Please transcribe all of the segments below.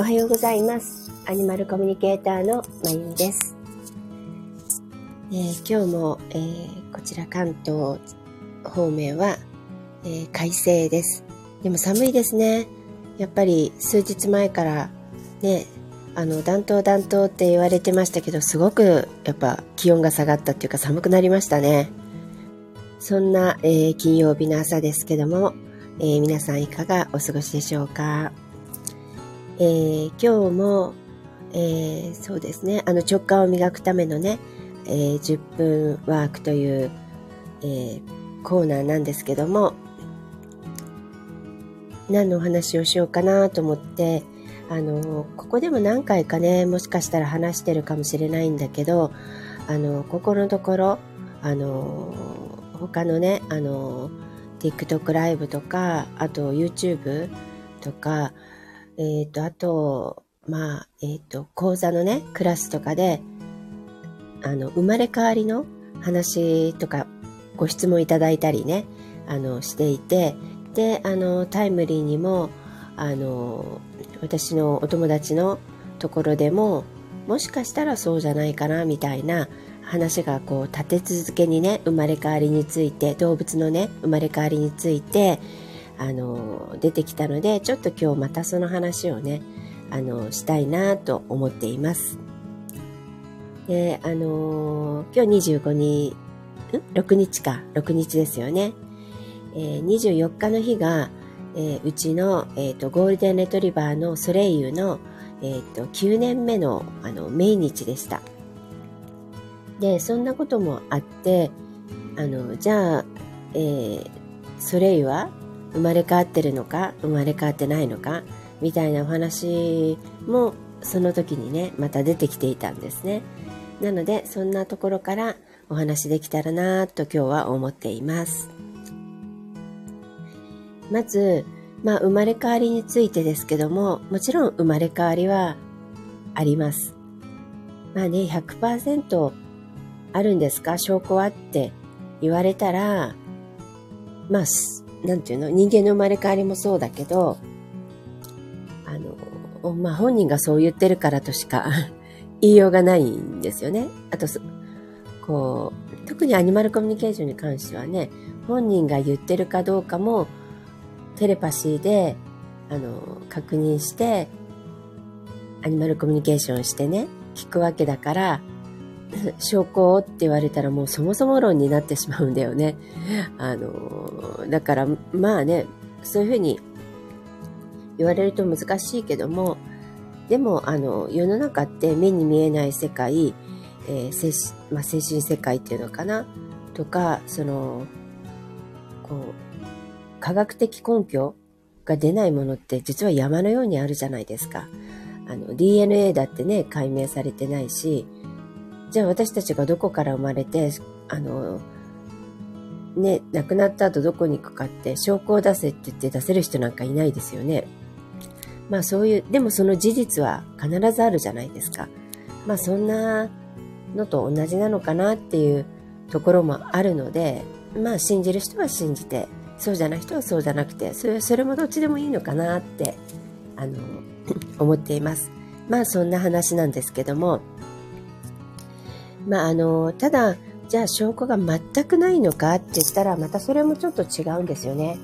おはようございます。アニマルコミュニケーターのまゆみです。えー今日も、えーこちら関東方面は、えー快晴です。でも寒いですね。やっぱり数日前からね、あの暖冬暖冬って言われてましたけど、すごくやっぱ気温が下がったっていうか寒くなりましたね。そんな、えー金曜日の朝ですけども、えー皆さんいかがお過ごしでしょうか？えー今日も、えーそうですね、あの直感を磨くためのね、えー10分ワークという、えコーナーなんですけども、何のお話をしようかなと思って、あの、ここでも何回かね、もしかしたら話してるかもしれないんだけど、あの、ここのところ、あの、他のね、あの、TikTok ライブとか、あと YouTube とか、えっ、と、あと、まあ、えっ、と、講座のね、クラスとかで、あの、生まれ変わりの話とか、ご質問いただいたりね、あの、していて、で、あの、タイムリーにも、あの、私のお友達のところでも、もしかしたらそうじゃないかな、みたいな話がこう、立て続けにね、生まれ変わりについて、動物のね、生まれ変わりについて、あの、出てきたので、ちょっと今日またその話をね、あの、したいなと思っています。で、あの今日25日、ん ?6 日か、6日ですよね。えー24日の日が、えーうちの、えーとゴールデンレトリバーのソレイユの、えーと9年目のあの命日でした。で、そんなこともあって、あの、じゃあ、えーソレイユは生まれ変わってるのか、生まれ変わってないのか、みたいなお話もその時にね、また出てきていたんですね。なので、そんなところからお話できたらなと今日は思っています。まず、まあ、生まれ変わりについてですけども、もちろん生まれ変わりはあります。まあね、100%あるんですか？証拠は？って言われたら、まあ、なんていうの？人間の生まれ変わりもそうだけど、あの、まあ本人がそう言ってるからとしか 言いようがないんですよね。あと、こう、特にアニマルコミュニケーションに関してはね、本人が言ってるかどうかも、テレパシーで、あの、確認して、アニマルコミュニケーションしてね、聞くわけだから、証拠って言われたらもうそもそも論になってしまうんだよね。あの、だから、まあね、そういうふうに言われると難しいけども、でも、あの、世の中って目に見えない世界、えー精神まあ、精神世界っていうのかな？とか、その、こう、科学的根拠が出ないものって実は山のようにあるじゃないですか。あの、DNA だってね、解明されてないし、じゃあ私たちがどこから生まれて、あの、ね、亡くなった後どこに行くかって証拠を出せって言って出せる人なんかいないですよね。まあそういう、でもその事実は必ずあるじゃないですか。まあそんなのと同じなのかなっていうところもあるので、まあ信じる人は信じて、そうじゃない人はそうじゃなくて、それそれもどっちでもいいのかなって、あの、思っています。まあそんな話なんですけども、まああの、ただ、じゃあ証拠が全くないのかって言ったら、またそれもちょっと違うんですよね。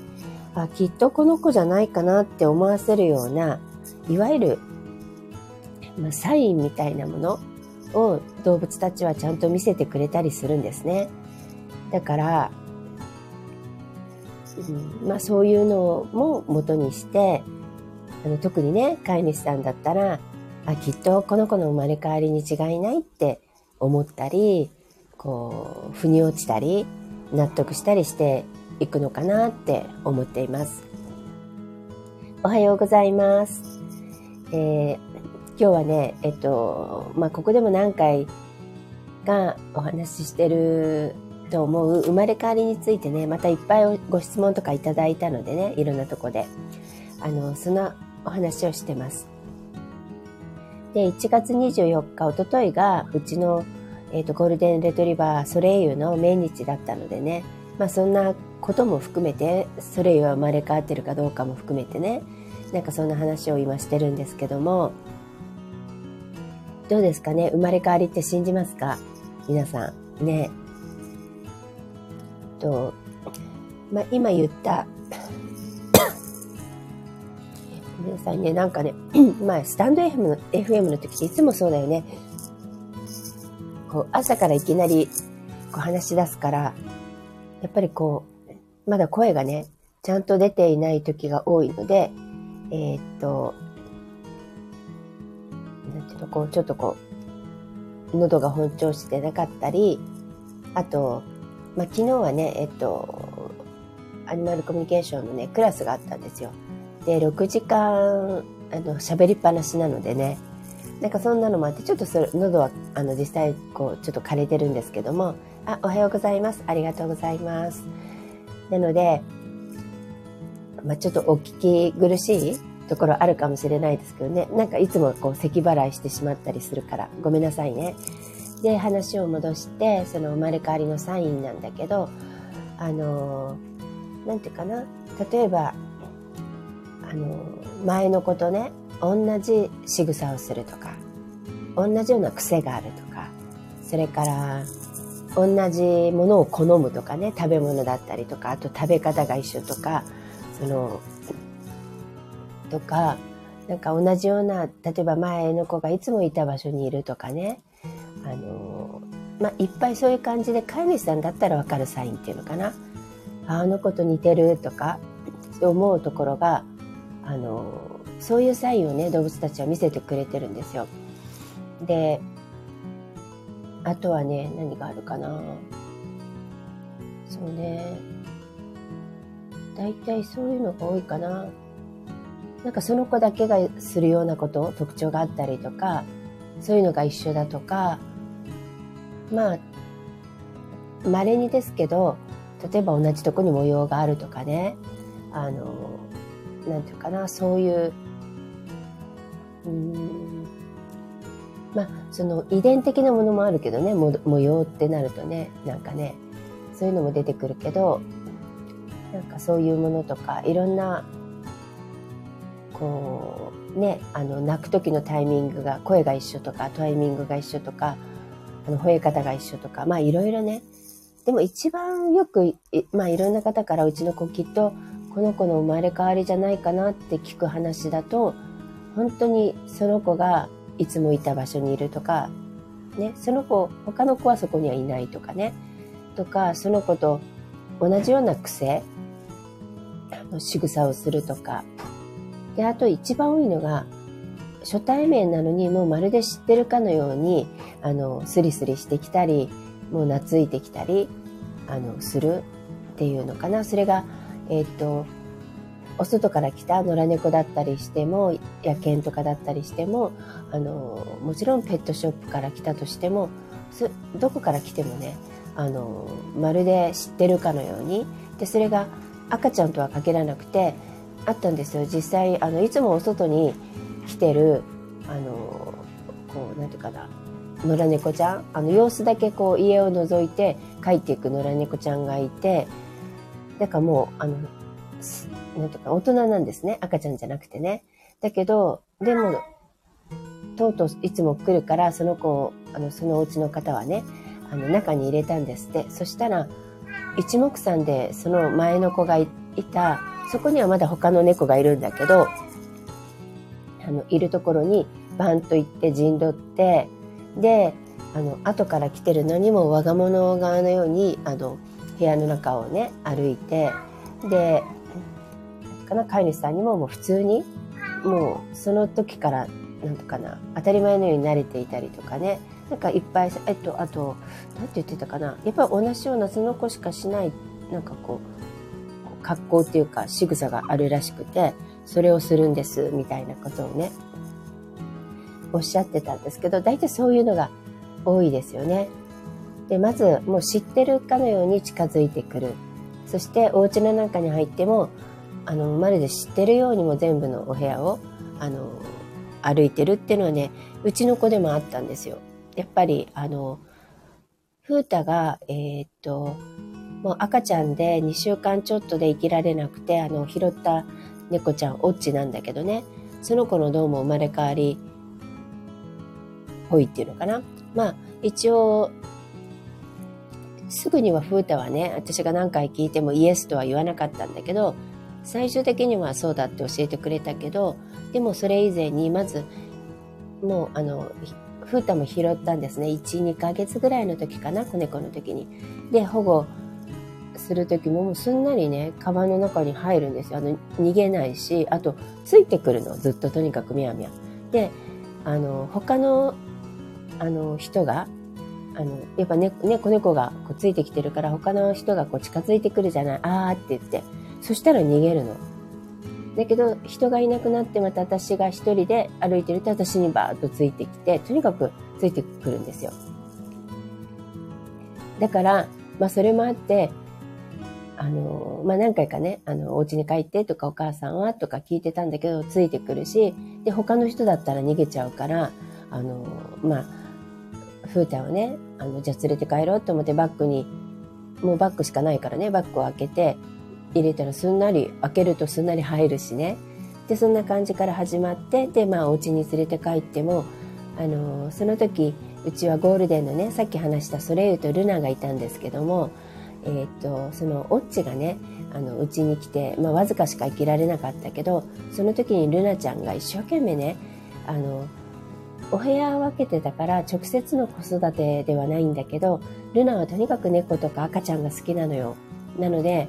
あ、きっとこの子じゃないかなって思わせるような、いわゆる、まあ、サインみたいなものを動物たちはちゃんと見せてくれたりするんですね。だから、うんまあそういうのも元にして、あの特にね、飼い主さんだったら、あ、きっとこの子の生まれ変わりに違いないって思ったり、こう、腑に落ちたり、納得したりしていくのかなって思っています。おはようございます。えー今日はね、えっと、まあ、ここでも何回かお話ししてると思う生まれ変わりについてね、またいっぱいご質問とかいただいたのでね、いろんなとこで。あの、そのお話をしてます。で、1月24日、おとといが、うちの、えっ、と、ゴールデンレトリバーソレイユの命日だったのでね、まあそんなことも含めて、ソレイユは生まれ変わってるかどうかも含めてね、なんかそんな話を今してるんですけども、どうですかね？生まれ変わりって信じますか？皆さん。ね。と、まあ、今言った皆さんね、なんかね、まあ、スタンド FM の FM の時っていつもそうだよね。こう、朝からいきなりこう話し出すから、やっぱりこう、まだ声がね、ちゃんと出ていない時が多いので、えー、っと、なんていうの、こう、ちょっとこう、喉が本調子でなかったり、あと、まあ、昨日はね、えっと、アニマルコミュニケーションのね、クラスがあったんですよ。で、6時間、あの、喋りっぱなしなのでね、なんかそんなのもあって、ちょっとそれ、喉は、あの、実際、こう、ちょっと枯れてるんですけども、あ、おはようございます。ありがとうございます。なので、まあ、ちょっとお聞き苦しいところあるかもしれないですけどね。なんかいつもこう咳払いしてしまったりするから、ごめんなさいね。で、話を戻して、その生まれ変わりのサインなんだけど、あの、なんていうかな。例えば、あの、前のことね、同じ仕草をするとか、同じような癖があるとか、それから、同じものを好むとかね、食べ物だったりとか、あと食べ方が一緒とか、その、とか、なんか同じような、例えば前の子がいつもいた場所にいるとかね、あの、まあ、いっぱいそういう感じで飼い主さんだったらわかるサインっていうのかな。あの子と似てるとか、思うところが、あの、そういうサインをね、動物たちは見せてくれてるんですよ。で、あとはね、何があるかな。そうね。大体そういうのが多いかな。なんかその子だけがするようなこと、特徴があったりとか、そういうのが一緒だとか、まあ、稀にですけど、例えば同じとこに模様があるとかね、あの、なんていうかな、そういう、うん、まあ、その遺伝的なものもあるけどね、模様ってなるとね、なんかね、そういうのも出てくるけど、なんかそういうものとかいろんなこうねあの泣く時のタイミングが声が一緒とかタイミングが一緒とかあの吠え方が一緒とかまあいろいろね。でも一番よくまあいろんな方からうちの子きっとこの子の生まれ変わりじゃないかなって聞く話だと本当にその子がいつもいた場所にいるとかねその子他の子はそこにはいないとかねとかその子と同じような癖の仕草をするとか。で、あと一番多いのが、初対面なのにもうまるで知ってるかのように、あの、スリスリしてきたり、もう懐いてきたり、あの、するっていうのかな。それが、えっ、ー、と、お外から来た野良猫だったりしても、野犬とかだったりしても、あの、もちろんペットショップから来たとしても、どこから来てもね、あの、まるで知ってるかのように、で、それが赤ちゃんとは限らなくてあったんですよ。実際あのいつもお外に来てるあのこうなんていうかな野良猫ちゃんあの様子だけこう家を覗いて帰っていく野良猫ちゃんがいてだからもうあのなんていうか大人なんですね。赤ちゃんじゃなくてね。だけどでもとうとういつも来るからその子をあのそのお家の方はねあの中に入れたんですって。そしたら一目散でその前の子がいた、そこにはまだ他の猫がいるんだけど、あの、いるところにバンと行って陣取って、で、あの、後から来てるのにも我が物側のように、あの、部屋の中をね、歩いて、で、かな、飼い主さんにももう普通に、もうその時から、なんとかな、当たり前のように慣れていたりとかね、なんかいっぱい、えっと、あと、なんて言ってたかな。やっぱり同じようなその子しかしない、なんかこう、格好っていうか仕草があるらしくて、それをするんです、みたいなことをね、おっしゃってたんですけど、大体そういうのが多いですよね。で、まず、もう知ってるかのように近づいてくる。そして、お家の中に入っても、あの、まるで知ってるようにも全部のお部屋を、あの、歩いてるっていうのはね、うちの子でもあったんですよ。やっぱり、あの、風太が、えー、っと、もう赤ちゃんで2週間ちょっとで生きられなくて、あの、拾った猫ちゃん、オッチなんだけどね、その子のどうも生まれ変わりっぽいっていうのかな。まあ、一応、すぐには風太はね、私が何回聞いてもイエスとは言わなかったんだけど、最終的にはそうだって教えてくれたけど、でもそれ以前にまず、もうあの、風太も拾ったんですね。1、2ヶ月ぐらいの時かな、子猫の時に。で、保護する時ももうすんなりね、カバンの中に入るんですよ。あの、逃げないし、あと、ついてくるの。ずっととにかくみやみや。で、あの、他の、あの、人が、あの、やっぱね、ね、猫がこうついてきてるから他の人がこう近づいてくるじゃない。あーって言って。そしたら逃げるの。だけど、人がいなくなってまた私が一人で歩いてると私にバーッとついてきて、とにかくついてくるんですよ。だから、まあそれもあって、あの、まあ何回かね、あの、お家に帰ってとかお母さんはとか聞いてたんだけど、ついてくるし、で、他の人だったら逃げちゃうから、あの、まあ、ふーたんをね、あの、じゃあ連れて帰ろうと思ってバッグに、もうバッグしかないからね、バッグを開けて、入れたらすんなり、開けるとすんなり入るしね。で、そんな感じから始まって、で、まあ、お家に連れて帰っても、あの、その時、うちはゴールデンのね、さっき話したソレイユとルナがいたんですけども、えー、っと、その、オッチがね、あの、うちに来て、まあ、わずかしか生きられなかったけど、その時にルナちゃんが一生懸命ね、あの、お部屋を分けてたから直接の子育てではないんだけど、ルナはとにかく猫とか赤ちゃんが好きなのよ。なので、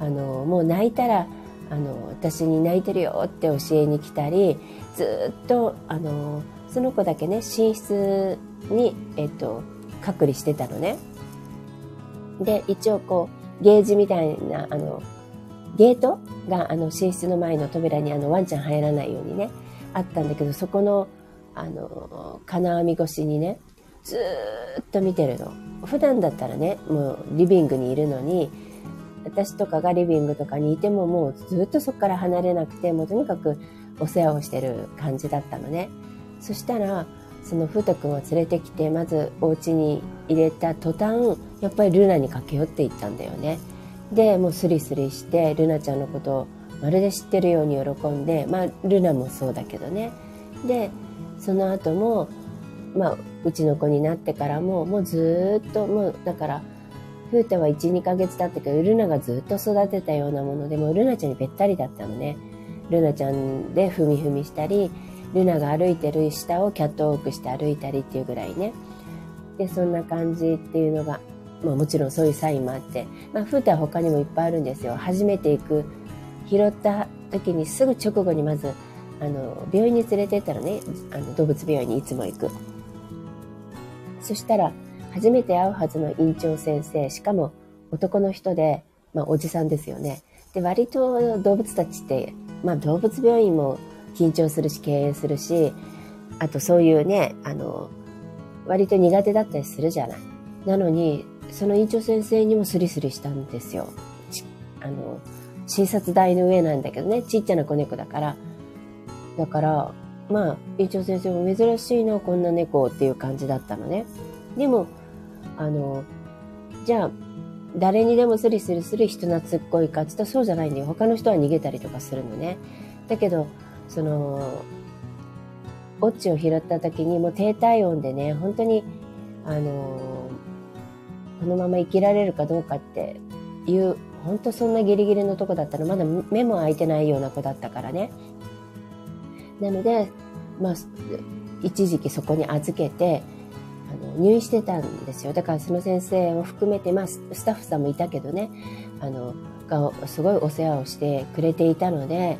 あの、もう泣いたら、あの、私に泣いてるよって教えに来たり、ずっと、あの、その子だけね、寝室に、えっと、隔離してたのね。で、一応こう、ゲージみたいな、あの、ゲートが、あの、寝室の前の扉に、あの、ワンちゃん入らないようにね、あったんだけど、そこの、あの、金網越しにね、ずっと見てるの。普段だったらね、もうリビングにいるのに、私とかがリビングとかにいてももうずっとそこから離れなくて、もうとにかくお世話をしてる感じだったのね。そしたら、そのふうたくんを連れてきて、まずお家に入れた途端、やっぱりルナに駆け寄っていったんだよね。で、もうスリスリして、ルナちゃんのことをまるで知ってるように喜んで、まあ、ルナもそうだけどね。で、その後も、まあ、うちの子になってからも、もうずっと、もう、だから、ふうたは1、2ヶ月経ったけど、ルナがずっと育てたようなものでも、ルナちゃんにべったりだったのね。ルナちゃんで踏み踏みしたり、ルナが歩いてる下をキャットウォークして歩いたりっていうぐらいね。で、そんな感じっていうのが、まあもちろんそういうサインもあって、まあ、フータは他にもいっぱいあるんですよ。初めて行く、拾った時にすぐ直後にまず、あの、病院に連れてったらね、あの、動物病院にいつも行く。そしたら、初めて会うはずの院長先生、しかも男の人で、まあおじさんですよね。で、割と動物たちって、まあ動物病院も緊張するし、経営するし、あとそういうね、あの、割と苦手だったりするじゃない。なのに、その院長先生にもスリスリしたんですよ。あの、診察台の上なんだけどね、ちっちゃな子猫だから。だから、まあ、院長先生も珍しいな、こんな猫っていう感じだったのね。でも、あの、じゃあ、誰にでもスリスリする人懐っこいかって言ったらそうじゃないんだよ。他の人は逃げたりとかするのね。だけど、その、オッチを拾った時にもう低体温でね、本当に、あの、このまま生きられるかどうかっていう、本当そんなギリギリのとこだったら、まだ目も開いてないような子だったからね。なので、まあ、一時期そこに預けて、あの入院してたんですよ。だからその先生を含めて、まあ、スタッフさんもいたけどね、あの、がすごいお世話をしてくれていたので、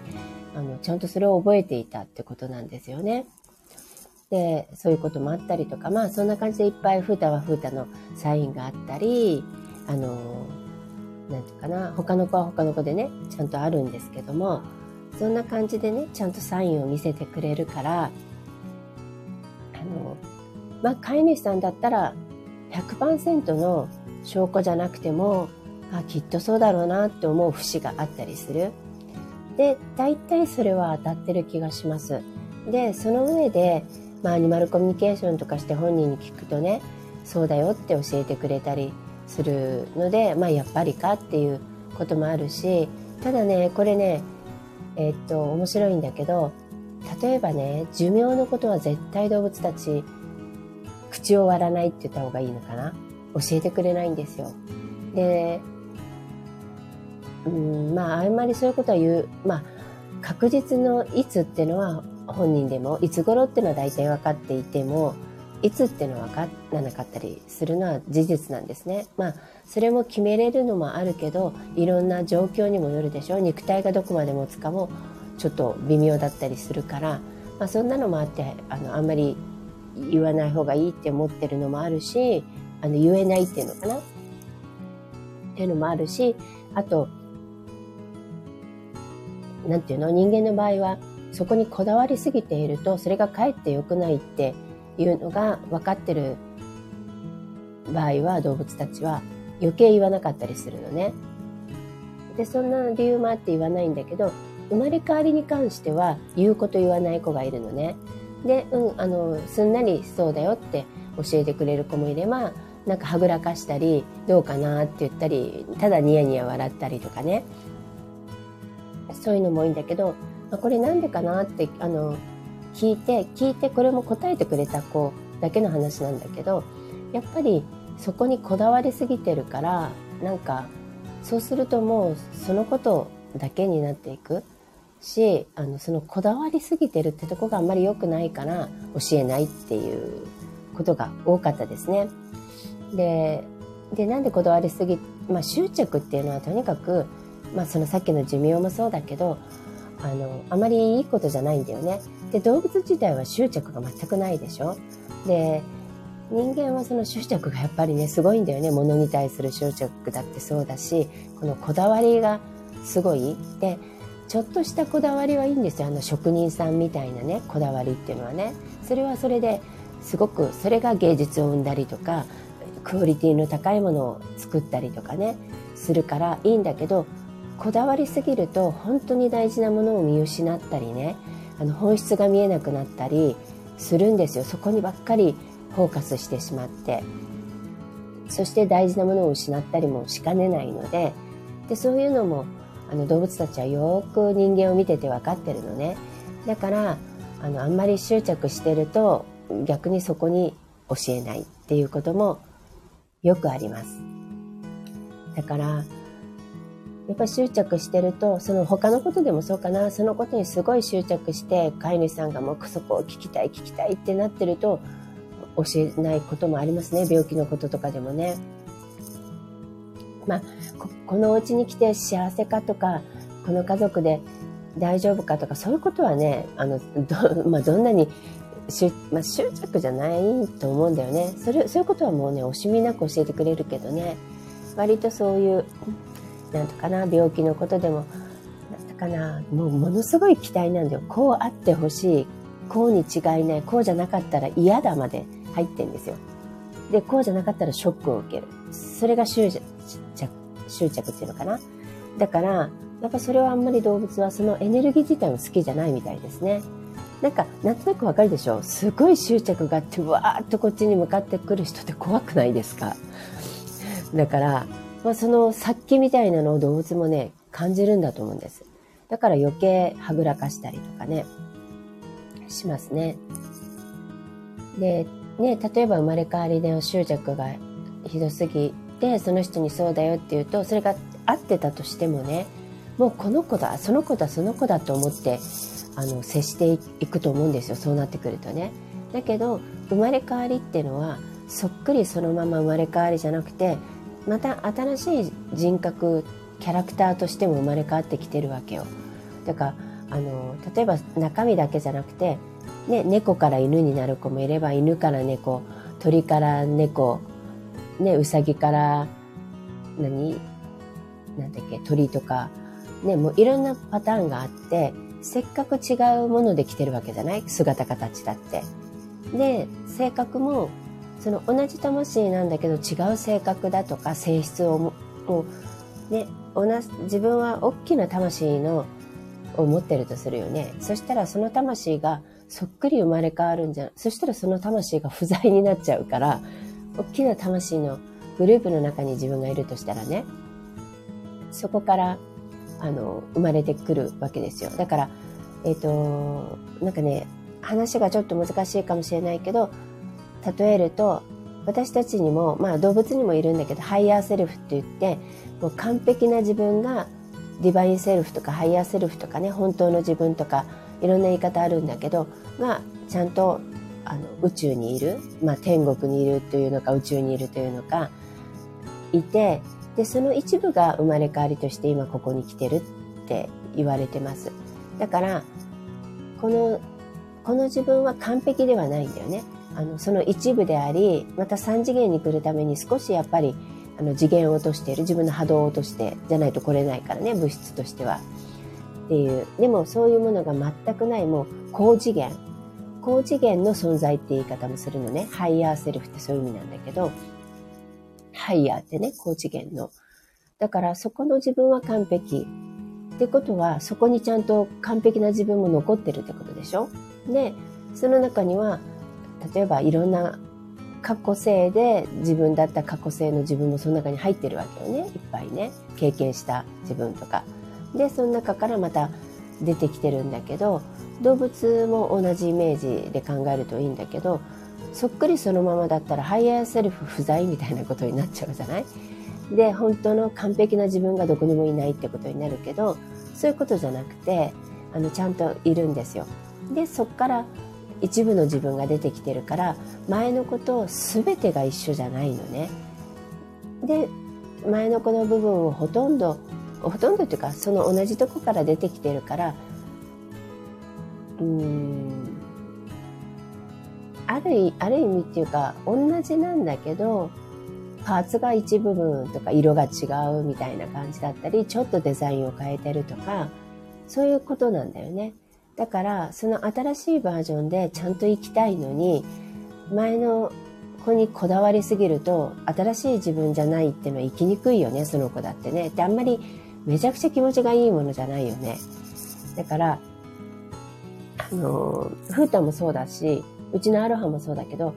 あの、ちゃんとそれを覚えていたってことなんですよね。で、そういうこともあったりとか、まあそんな感じでいっぱいフータはフータのサインがあったり、あの、なんていうかな、他の子は他の子でね、ちゃんとあるんですけども、そんな感じでね、ちゃんとサインを見せてくれるから、あの、まあ飼い主さんだったら100%の証拠じゃなくても、あ、きっとそうだろうなって思う節があったりする。で、大体それは当たってる気がします。で、その上で、まあ、アニマルコミュニケーションとかして本人に聞くとね、そうだよって教えてくれたりするので、まあ、やっぱりかっていうこともあるしただねこれねえー、っと面白いんだけど例えばね寿命のことは絶対動物たち口を割らないって言った方がいいのかな？教えてくれないんですよ。で、うん、まああんまりそういうことは言う、まあ確実のいつっていうのは本人でもいつ頃っていうのは大体分かっていてもいつっていうのは分からなかったりするのは事実なんですね。まあそれも決めれるのもあるけどいろんな状況にもよるでしょう。肉体がどこまで持つかもちょっと微妙だったりするから、まあ、そんなのもあってあのあんまり言わない方がいいって思ってるのもあるしあの言えないっていうのかな？っていうのもあるしあとなんていうの？人間の場合はそこにこだわりすぎているとそれがかえって良くないっていうのが分かってる場合は動物たちは余計言わなかったりするのね。でそんな理由もあって言わないんだけど生まれ変わりに関しては言うこと言わない子がいるのね。で、うん、あのすんなりそうだよって教えてくれる子もいればなんかはぐらかしたりどうかなって言ったりただニヤニヤ笑ったりとかねそういうのもいいんだけど、ま、これなんでかなってあの聞いて聞いてこれも答えてくれた子だけの話なんだけどやっぱりそこにこだわりすぎてるからなんかそうするともうそのことだけになっていくしあのそのこだわりすぎてるってとこがあんまり良くないから教えないっていうことが多かったですね。ででなんでこだわりすぎ、まあ、執着っていうのはとにかく、まあ、そのさっきの寿命もそうだけどあのあまりいいことじゃないんだよね。で動物自体は執着が全くないでしょ？で人間はその執着がやっぱりねすごいんだよね。物に対する執着だってそうだしこのこだわりがすごい。でちょっとしたこだわりはいいんですよ。あの職人さんみたいなねこだわりっていうのはね。それはそれですごくそれが芸術を生んだりとかクオリティの高いものを作ったりとかねするからいいんだけどこだわりすぎると本当に大事なものを見失ったりね。あの本質が見えなくなったりするんですよ。そこにばっかりフォーカスしてしまって。そして大事なものを失ったりもしかねないので。でそういうのもあの動物たちはよく人間を見てて分かってるのね。だからあのあんまり執着してると逆にそこに教えないっていうこともよくあります。だから、やっぱ執着してると、その他のことでもそうかな、そのことにすごい執着して、飼い主さんがもうそこを聞きたい、聞きたいってなってると、教えないこともありますね。病気のこととかでもね。まあ、このお家に来て幸せかとか、この家族で大丈夫かとか、そういうことはね、あの、ど, まあ、どんなに執,、まあ、執着じゃないと思うんだよねそれそういうことはもうね惜しみなく教えてくれるけどね割とそういうなんとかな病気のことでもなんとかなもうものすごい期待なんだよ。こうあってほしいこうに違いないこうじゃなかったら嫌だまで入ってんですよ。でこうじゃなかったらショックを受ける。それが執着執着っていうのかな。だからやっぱそれはあんまり動物はそのエネルギー自体も好きじゃないみたいですね。なんかなんとなくわかるでしょすごい執着があってわーっとこっちに向かってくる人って怖くないですか？だから、まあ、その殺気みたいなのを動物もね感じるんだと思うんです。だから余計はぐらかしたりとかねしますね。でね例えば生まれ変わりで執着がひどすぎてその人にそうだよって言うとそれが合ってたとしてもねもうこの子だその子だその子だと思ってあの接していくと思うんですよ。そうなってくるとね。だけど生まれ変わりっていうのはそっくりそのまま生まれ変わりじゃなくてまた新しい人格キャラクターとしても生まれ変わってきてるわけよ。だからあの例えば中身だけじゃなくて、ね、猫から犬になる子もいれば犬から猫鳥から猫、ね、うさぎから何？なんだっけ？鳥とか、ね、もういろんなパターンがあってせっかく違うもので来てるわけじゃない？姿形だって。で、性格も、その同じ魂なんだけど違う性格だとか性質をも、うね、同じ、自分は大きな魂の、を持ってるとするよね。そしたらその魂がそっくり生まれ変わるんじゃ、そしたらその魂が不在になっちゃうから、大きな魂のグループの中に自分がいるとしたらね、そこから、あの、生まれてくるわけですよ。だから、えっ、ー、と、なんかね、話がちょっと難しいかもしれないけど、例えると、私たちにも、まあ動物にもいるんだけど、 higher self って言って、もう完璧な自分が divine self とか higher self とかね、本当の自分とか、いろんな言い方あるんだけど、が、ちゃんとあの宇宙にいる、まあ、天国にいるというのか宇宙にいるというのかいてでその一部が生まれ変わりとして今ここに来てるって言われてます。だからこのこの自分は完璧ではないんだよね。あのその一部でありまた3次元に来るために少しやっぱりあの次元を落としている自分の波動を落としてじゃないと来れないからね物質としてはっていうでもそういうものが全くないもう高次元高次元の存在って言い方もするのね。 higher self ってそういう意味なんだけど、ハイヤーってね、高次元の。だからそこの自分は完璧。ってことは、そこにちゃんと完璧な自分も残ってるってことでしょ？で、その中には、例えばいろんな過去性で自分だった過去性の自分もその中に入ってるわけよね。いっぱいね。経験した自分とか。で、その中からまた出てきてるんだけど、動物も同じイメージで考えるといいんだけどそっくりそのままだったら higher self 不在みたいなことになっちゃうじゃない？で本当の完璧な自分がどこにもいないってことになるけどそういうことじゃなくてあのちゃんといるんですよ。でそっから一部の自分が出てきてるから前のこと全てが一緒じゃないのね。で前の子の部分をほとんどほとんどっていうかその同じとこから出てきてるからうんあるある意味っていうか同じなんだけどパーツが一部分とか色が違うみたいな感じだったりちょっとデザインを変えてるとかそういうことなんだよねだからその新しいバージョンでちゃんと生きたいのに前の子にこだわりすぎると新しい自分じゃないっていのは生きにくいよねその子だってね。であんまりめちゃくちゃ気持ちがいいものじゃないよね。だからあの、フータもそうだし、うちのアロハもそうだけど、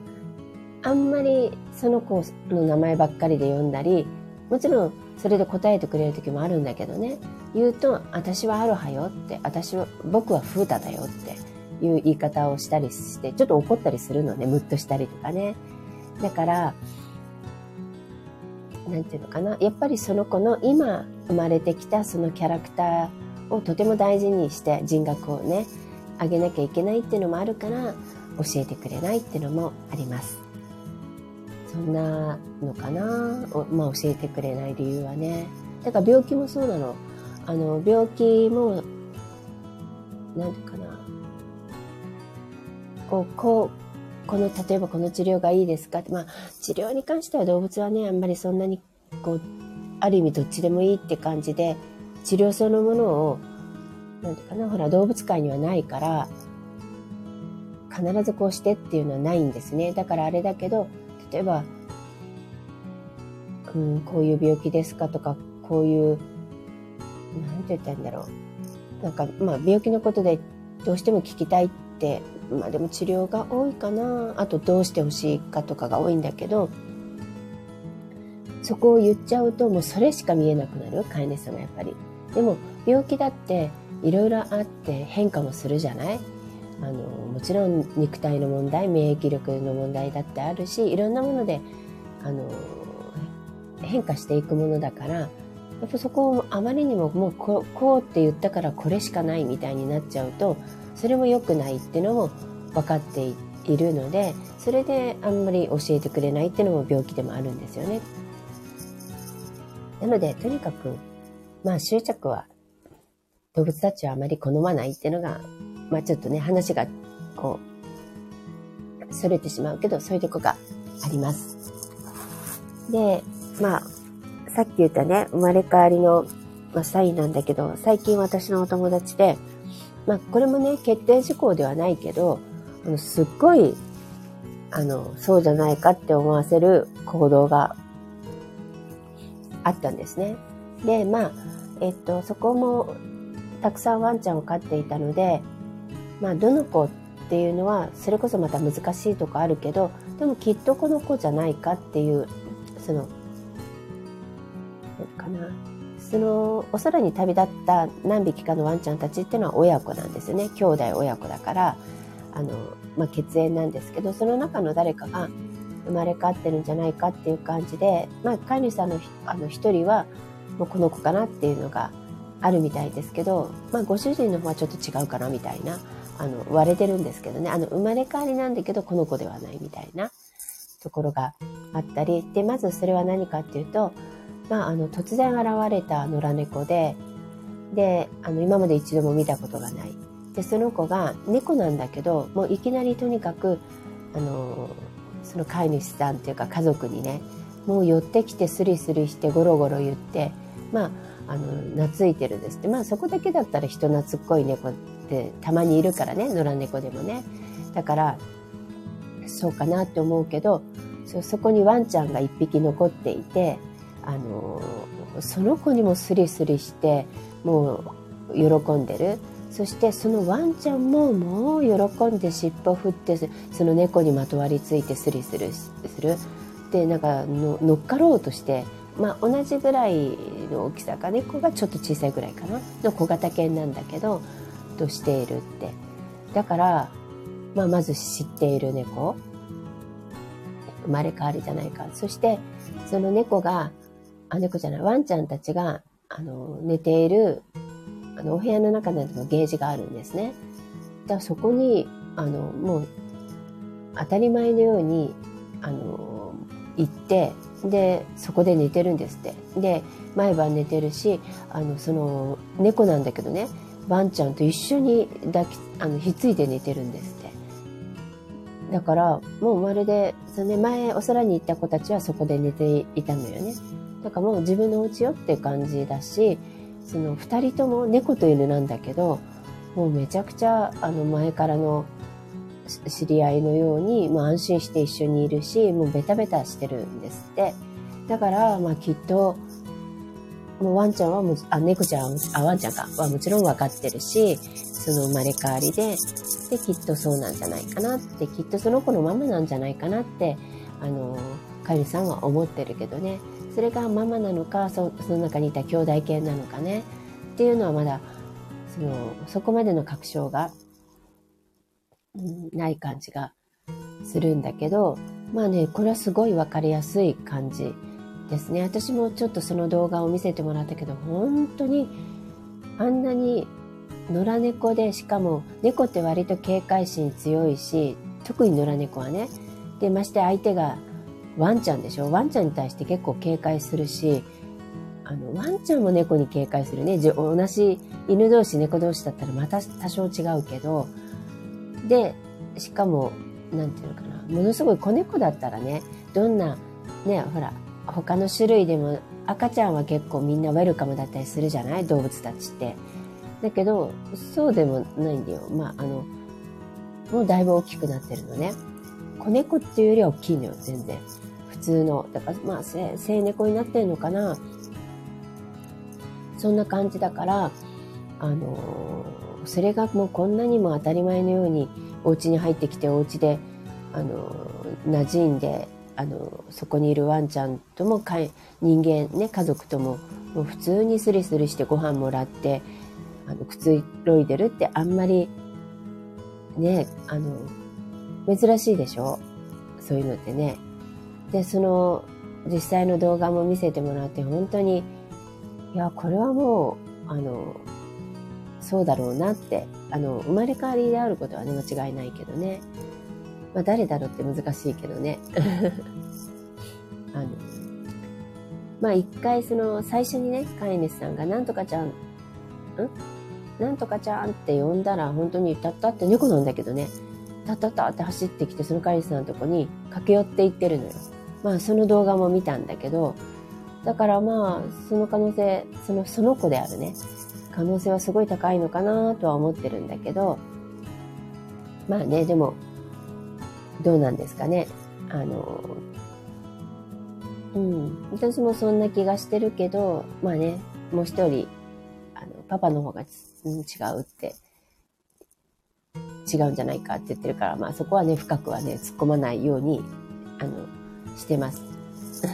あんまりその子の名前ばっかりで呼んだり、もちろんそれで答えてくれる時もあるんだけどね、言うと、私はアロハよって、私は、僕はフータだよっていう言い方をしたりして、ちょっと怒ったりするのね、ムッとしたりとかね。だから、なんていうのかな、やっぱりその子の今生まれてきたそのキャラクターをとても大事にして人格をね、あげなきゃいけないっていうのもあるから教えてくれないっていうのもあります。そんなのかな？まあ教えてくれない理由はね。だから病気もそうなの。あの、病気も、なんていうかな。こう、こう、この、例えばこの治療がいいですか？って、まあ、治療に関しては動物はね、あんまりそんなに、こう、ある意味どっちでもいいって感じで、治療そのものをなんていうかな、ほら、動物界にはないから、必ずこうしてっていうのはないんですね。だからあれだけど、例えば、うん、こういう病気ですかとか、こういう、なんて言ったらいいんだろう。なんか、まあ、病気のことでどうしても聞きたいって、まあでも治療が多いかな。あとどうしてほしいかとかが多いんだけど、そこを言っちゃうともうそれしか見えなくなる飼い主さんがやっぱり。でも病気だっていろいろあって変化もするじゃない？あのもちろん肉体の問題免疫力の問題だってあるしいろんなものであの変化していくものだからやっぱそこをあまりにももうここうって言ったからこれしかないみたいになっちゃうとそれも良くないっていうのも分かっているのでそれであんまり教えてくれないっていうのも病気でもあるんですよね。なのでとにかくまあ執着は動物たちはあまり好まないっていうのが、まあちょっとね、話がこう、それてしまうけど、そういうとこがあります。で、まあ、さっき言ったね、生まれ変わりの、まあ、サインなんだけど、最近私のお友達で、まあ、これもね、決定事項ではないけど、あのすっごい、あの、そうじゃないかって思わせる行動があったんですね。で、まあ、えっと、そこもたくさんワンちゃんを飼っていたので、まあ、どの子っていうのはそれこそまた難しいとこあるけどでもきっとこの子じゃないかっていうそのかな。そのお空に旅立った何匹かのワンちゃんたちっていうのは親子なんですよね。兄弟親子だから、あの、まあ、血縁なんですけど、その中の誰かが生まれ変わってるんじゃないかっていう感じで、まあ、飼い主さんのあの一人は、もうこの子かなっていうのがあるみたいですけど、まあ、ご主人の方はちょっと違うかなみたいな、あの、割れてるんですけどね、あの、生まれ変わりなんだけど、この子ではないみたいなところがあったり、で、まずそれは何かっていうと、まあ、あの、突然現れた野良猫で、で、あの、今まで一度も見たことがない。で、その子が猫なんだけど、もういきなりとにかく、あの、その飼い主さんっていうか家族にね、もう寄ってきてスリスリしてゴロゴロ言って、まあ、あの、懐いてるんですって。まあそこだけだったら人懐っこい猫ってたまにいるからね、野良猫でもね。だから、そうかなって思うけど、そそこにワンちゃんが一匹残っていて、あの、その子にもスリスリして、もう喜んでる。そしてそのワンちゃんももう喜んで尻尾振ってその猫にまとわりついてスリスリするでなんか乗っかろうとしてまあ、同じぐらいの大きさか猫がちょっと小さいぐらいかなの小型犬なんだけどとしているって。だから、まあ、まず知っている猫。生まれ変わりじゃないか。そしてその猫があ猫じゃないワンちゃんたちがあの寝ているあのお部屋の中などのゲージがあるんですね。だからそこにあのもう当たり前のようにあの行ってでそこで寝てるんですって。で毎晩寝てるしあのその猫なんだけどね。ワンちゃんと一緒に抱きあのひっついて寝てるんですって。だからもうまるでその、前お空に行った子たちはそこで寝ていたのよね。だからもう自分のお家よって感じだしその2人とも猫と犬なんだけどもうめちゃくちゃあの前からの知り合いのように、まあ、安心して一緒にいるしもうベタベタしてるんですって。だから、まあ、きっともうワンちゃんはもあ猫ちゃんあワンちゃんか。はもちろん分かってるしその生まれ変わりでできっとそうなんじゃないかなってきっとその子のママなんじゃないかなってあのカリさんは思ってるけどね。それがママなのかそその中にいた兄弟犬なのかね。っていうのはまだそのそこまでの確証がない感じがするんだけど、まあね、これはすごいわかりやすい感じですね。私もちょっとその動画を見せてもらったけど、本当にあんなに野良猫で、しかも猫って割と警戒心強いし、特に野良猫はね。で、まして相手がワンちゃんでしょ？ワンちゃんに対して結構警戒するし、あの、ワンちゃんも猫に警戒するね。同じ犬同士、猫同士だったらまた多少違うけど、で、しかも、なんていうのかな、ものすごい子猫だったらね、どんな、ね、ほら、他の種類でも赤ちゃんは結構みんなウェルカムだったりするじゃない？動物たちって。だけど、そうでもないんだよ。まあ、あの、もうだいぶ大きくなってるのね。子猫っていうよりは大きいのよ、全然。普通の。だから、まあ、生猫になってるのかな。そんな感じだから、あのそれがもうこんなにも当たり前のようにお家に入ってきてお家であの馴染んであのそこにいるワンちゃんともか人間ね家族とももう普通にスリスリしてご飯もらってあのくつろいでるってあんまりねあの珍しいでしょ？そういうのってね。でその実際の動画も見せてもらって本当にいやこれはもうあのそうだろうなって、あの、生まれ変わりであることはね、間違いないけどね。まあ、誰だろうって難しいけどね。あの、まあ、一回その、最初にね、飼い主さんが、なんとかちゃん、ん？なんとかちゃんって呼んだら、本当に、たったって猫なんだけどね、たったったって走ってきて、その飼い主さんのとこに駆け寄っていってるのよ。まあ、その動画も見たんだけど、だからまあ、その可能性、その、その子であるね、可能性はすごい高いのかなとは思ってるんだけど、まあね、でも、どうなんですかね。あの、うん、私もそんな気がしてるけど、まあね、もう一人、あの、パパの方が、違うって、違うんじゃないかって言ってるから、まあそこはね、深くはね、突っ込まないように、あの、してます。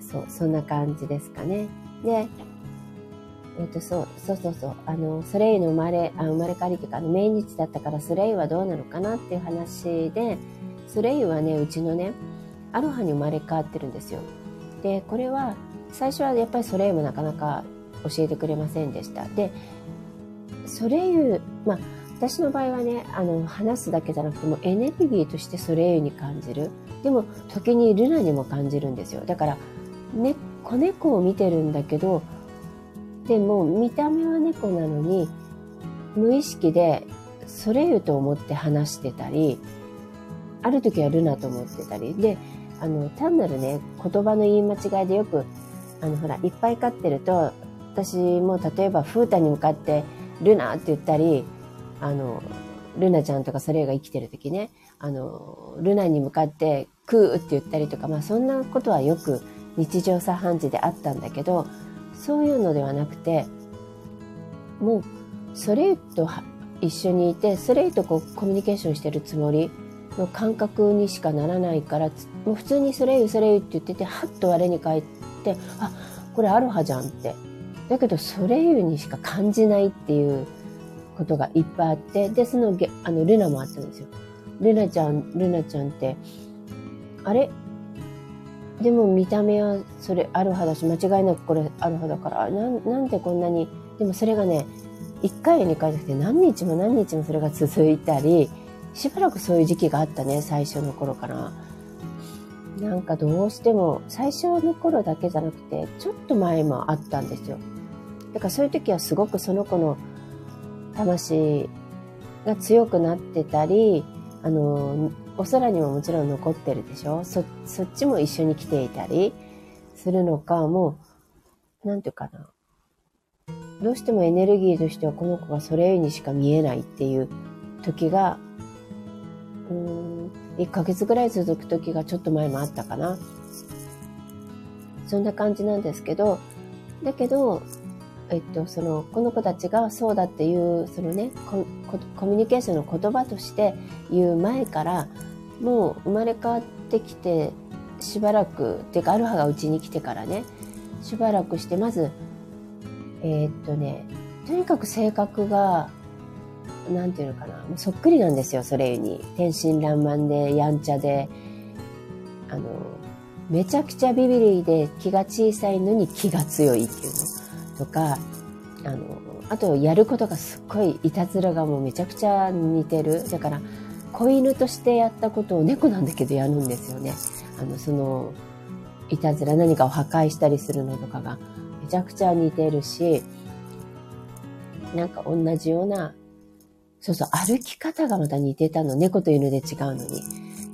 そう、そんな感じですかね。で、えっ、ー、と、そう、そうそうそう、あの、ソレイユの生まれ、あ生まれ変わりというか、あの、命日だったからソレイユはどうなのかなっていう話で、ソレイユはね、うちのね、アロハに生まれ変わってるんですよ。で、これは、最初はやっぱりソレイユもなかなか教えてくれませんでした。で、ソレイユ、まあ、私の場合はね、あの、話すだけじゃなくてもエネルギーとしてソレイユに感じる。でも、時にルナにも感じるんですよ。だから、ね、子猫を見てるんだけど、でも見た目は猫なのに、無意識でソレイユと思って話してたり、ある時はルナと思ってたり、で、あの、単なるね、言葉の言い間違いでよく、あの、ほら、いっぱい飼ってると、私も例えば、フータに向かって、ルナって言ったり、あの、ルナちゃんとかそれが生きてる時ね、あの、ルナに向かってクーって言ったりとか、まあそんなことはよく日常茶飯事であったんだけど、そういうのではなくて、もう、それと一緒にいて、それとこうコミュニケーションしてるつもりの感覚にしかならないから、もう普通にそれゆそれゆって言ってて、はっと我に返って、あ、これアロハじゃんって。だけど、それゆにしか感じないっていうことがいっぱいあって、で、その、あの、ルナもあったんですよ。ルナちゃん、ルナちゃんって、あれ？でも見た目はそれアロハだし、間違いなくこれアロハだから、ななんでこんなに、でもそれがね、1回や2回じゃなくて何日も何日もそれが続いたり、しばらくそういう時期があったね、最初の頃から。なんかどうしても、最初の頃だけじゃなくて、ちょっと前もあったんですよ。だからそういう時はすごくその子の魂が強くなってたり、あの、お空にももちろん残ってるでしょ？そ、そっちも一緒に来ていたりするのか、もう、なんていうかな。どうしてもエネルギーとしてはこの子がそれにしか見えないっていう時が、うーん、1ヶ月ぐらい続く時がちょっと前もあったかな。そんな感じなんですけど、だけど、えっと、その、この子たちがそうだっていう、そのねコ、コミュニケーションの言葉として言う前から、もう生まれ変わってきて、しばらく、っていうか、アルファがうちに来てからね、しばらくして、まず、えー、っとね、とにかく性格が、なんていうのかな、そっくりなんですよ、それに。天真爛漫で、やんちゃで、あの、めちゃくちゃビビリで気が小さいのに気が強いっていうの。とか、あの、あとやることがすっごいいたずらがもうめちゃくちゃ似てる。だから、子犬としてやったことを猫なんだけどやるんですよね。あの、その、いたずら何かを破壊したりするのとかがめちゃくちゃ似てるし、なんか同じような、そうそう、歩き方がまた似てたの。猫と犬で違うのに。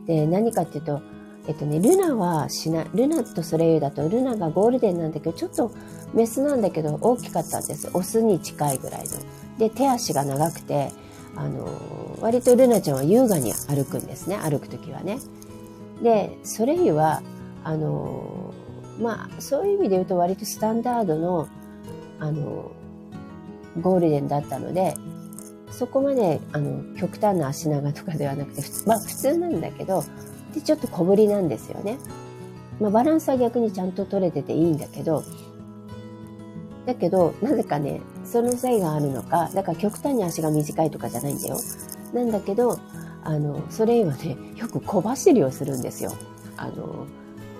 で、何かっていうと、えっとね、ルナはしない、ルナとソレイユだと、ルナがゴールデンなんだけど、ちょっとメスなんだけど大きかったんです。オスに近いぐらいの。で、手足が長くて、あの、割とルナちゃんは優雅に歩くんですね、歩くときはね。で、ソレイユは、あの、まあ、そういう意味で言うと割とスタンダードの、あの、ゴールデンだったので、そこまで、あの、極端な足長とかではなくて、まあ普通なんだけど、で、ちょっと小ぶりなんですよね。まあ、バランスは逆にちゃんと取れてていいんだけど、だけど、なぜかね、そのせいがあるのか、だから極端に足が短いとかじゃないんだよ。なんだけど、あの、それはね、よく小走りをするんですよ。あの、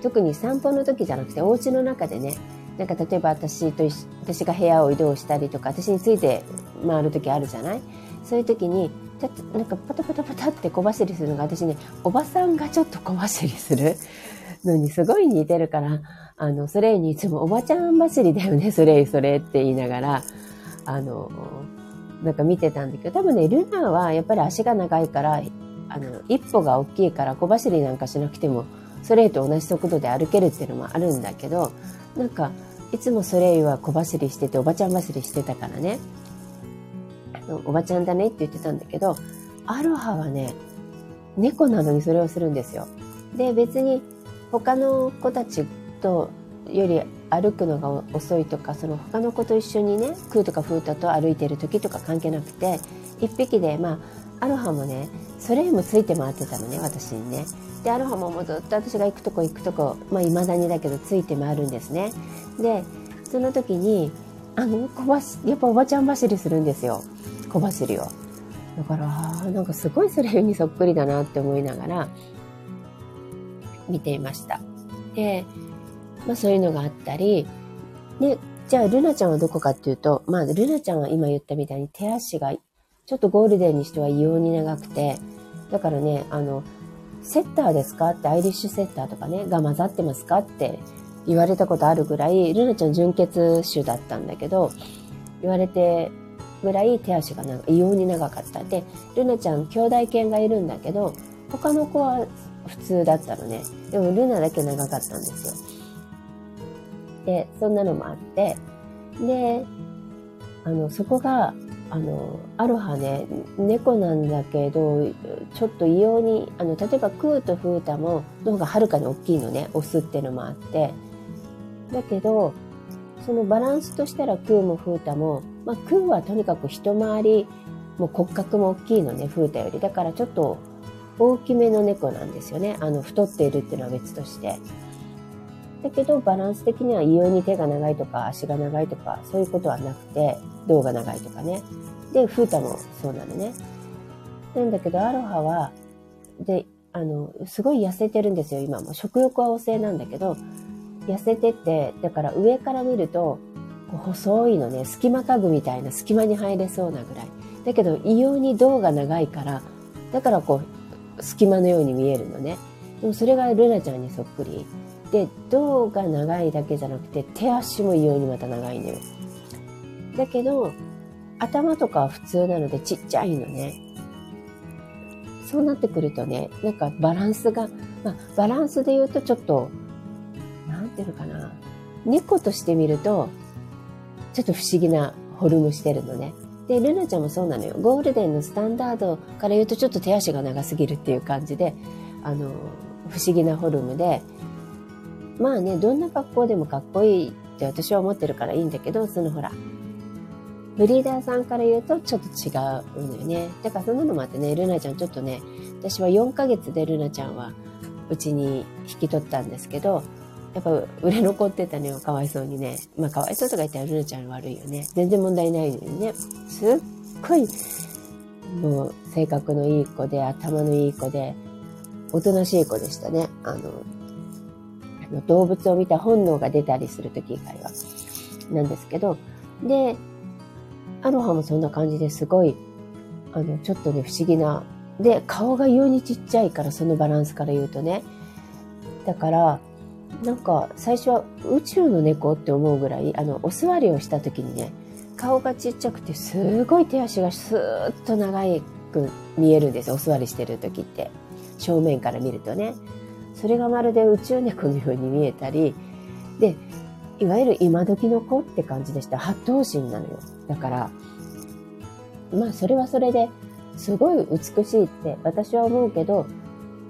特に散歩の時じゃなくて、お家の中でね、なんか例えば私と、私が部屋を移動したりとか、私について回る時あるじゃない？そういう時に、なんかパタパタパタって小走りするのが私ね、おばさんがちょっと小走りする。のにすごい似てるから、あの、それにいつもおばちゃん走りだよね、それ、それって言いながら、あの、なんか見てたんだけど、多分ね、ルナはやっぱり足が長いから、あの、一歩が大きいから小走りなんかしなくても、それと同じ速度で歩けるっていうのもあるんだけど、なんか、いつもそれは小走りしてて、おばちゃん走りしてたからね、おばちゃんだねって言ってたんだけど、アロハはね、猫なのにそれをするんですよ。で、別に他の子たちとより歩くのが遅いとか、その他の子と一緒にね、クーとかフータと歩いてる時とか関係なくて、一匹で、まあアロハもねそれもついて回ってたのね私にね。でアロハももうずっと私が行くとこ行くとこまあ未だにだけどついて回るんですね。でその時にあの小走やっぱおばちゃん走りするんですよ。小走りを。だからなんかすごいそれにそっくりだなって思いながら見ていました。で、まあ、そういうのがあったりでじゃあルナちゃんはどこかっていうとまあルナちゃんは今言ったみたいに手足がちょっとゴールデンにしては異様に長くて、だからね、あの、セッターですかって、アイリッシュセッターとかね、が混ざってますかって言われたことあるぐらい、ルナちゃん純血種だったんだけど、言われてぐらい手足がなんか異様に長かった。で、ルナちゃん兄弟犬がいるんだけど、他の子は普通だったのね。でもルナだけ長かったんですよ。で、そんなのもあって、で、あの、そこがあの、アロハね、猫なんだけど、ちょっと異様に、あの、例えばクーとフータも、の方がはるかに大きいのね、オスってのもあって。だけど、そのバランスとしたらクーもフータも、まあ、クーはとにかく一回り、もう骨格も大きいのね、フータより。だからちょっと大きめの猫なんですよね。あの、太っているっていうのは別として。だけど、バランス的には異様に手が長いとか足が長いとか、そういうことはなくて、胴が長いとかね。で、フータもそうなのね。なんだけど、アロハは、で、あの、すごい痩せてるんですよ、今も。食欲は旺盛なんだけど、痩せてて、だから上から見ると、細いのね、隙間家具みたいな隙間に入れそうなぐらい。だけど、異様に胴が長いから、だからこう、隙間のように見えるのね。でもそれがルナちゃんにそっくり。で胴が長いだけじゃなくて手足も異様にまた長いのよだけど頭とかは普通なのでちっちゃいのねそうなってくるとねなんかバランスが、まあ、バランスで言うとちょっとなんていうのかな猫として見るとちょっと不思議なフォルムしてるのねで、ルナちゃんもそうなのよ。ゴールデンのスタンダードから言うとちょっと手足が長すぎるっていう感じで、あの、不思議なフォルムで、まあね、どんな格好でもかっこいいって私は思ってるからいいんだけど、そのほら、ブリーダーさんから言うとちょっと違うのよね。だからそんなのもあってね、ルナちゃんちょっとね、私は4ヶ月でルナちゃんはうちに引き取ったんですけど、やっぱ売れ残ってたのよ、かわいそうにね。まあかわいそうとか言ったらルナちゃん悪いよね。全然問題ないのにね。すっごい、もう性格のいい子で、頭のいい子で、おとなしい子でしたね。あの、の動物を見た本能が出たりする時以外は。なんですけど、で、アロハもそんな感じですごい、あの、ちょっとね、不思議な。で、顔が異様にちっちゃいから、そのバランスから言うとね。だから、なんか、最初は宇宙の猫って思うぐらい、あの、お座りをした時にね、顔がちっちゃくて、すごい手足がスーッと長く見えるんです。お座りしてる時って。正面から見るとね。それがまるで宇宙猫のように見えたり、で、いわゆる今時の子って感じでした。八頭身なのよ。だから、まあそれはそれですごい美しいって私は思うけど、